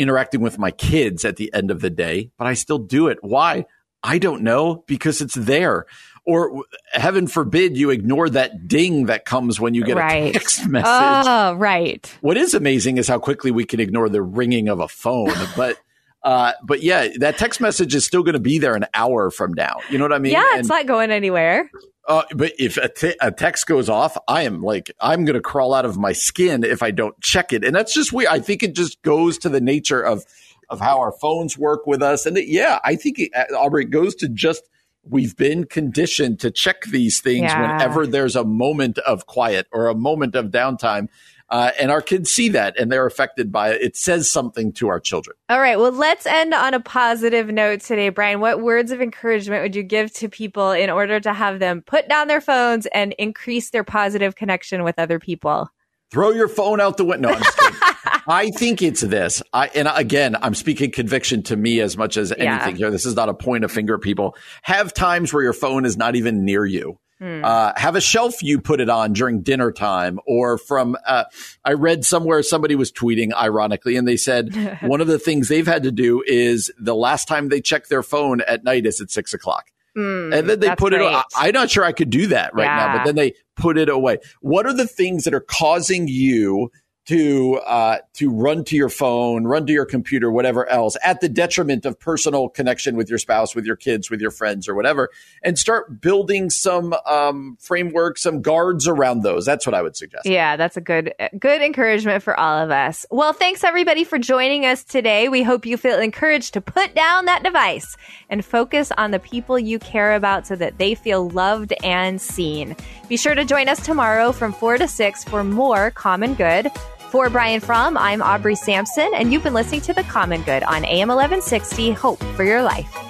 interacting with my kids at the end of the day, but I still do it. Why? I don't know because it's there. Or heaven forbid you ignore that ding that comes when you get right. a text message. Oh, right. What is amazing is how quickly we can ignore the ringing of a phone. But uh, but yeah, that text message is still going to be there an hour from now. You know what I mean? Yeah, it's and, not going anywhere. Uh, but if a, t- a text goes off, I am like, I'm going to crawl out of my skin if I don't check it. And that's just weird. I think it just goes to the nature of, of how our phones work with us. And it, yeah, I think it, uh, Aubrey, it goes to just, we've been conditioned to check these things yeah. whenever there's a moment of quiet or a moment of downtime. Uh, and our kids see that and they're affected by it. It says something to our children. All right. Well, let's end on a positive note today, Brian. What words of encouragement would you give to people in order to have them put down their phones and increase their positive connection with other people? Throw your phone out the window. No, I think it's this. I and again, I'm speaking conviction to me as much as anything yeah. here. This is not a point of finger, people. Have times where your phone is not even near you. Hmm. Uh, have a shelf you put it on during dinner time or from, uh, I read somewhere somebody was tweeting ironically and they said one of the things they've had to do is the last time they check their phone at night is at six o'clock. Mm, and then they put great. it. I'm not sure I could do that right yeah. now, but then they put it away. What are the things that are causing you to uh, to run to your phone, run to your computer, whatever else, at the detriment of personal connection with your spouse, with your kids, with your friends, or whatever, and start building some um, framework, some guards around those. That's what I would suggest. Yeah, that's a good good encouragement for all of us. Well, thanks everybody for joining us today. We hope you feel encouraged to put down that device and focus on the people you care about, so that they feel loved and seen. Be sure to join us tomorrow from four to six for more Common Good. For Brian Fromm, I'm Aubrey Sampson, and you've been listening to The Common Good on AM 1160 Hope for Your Life.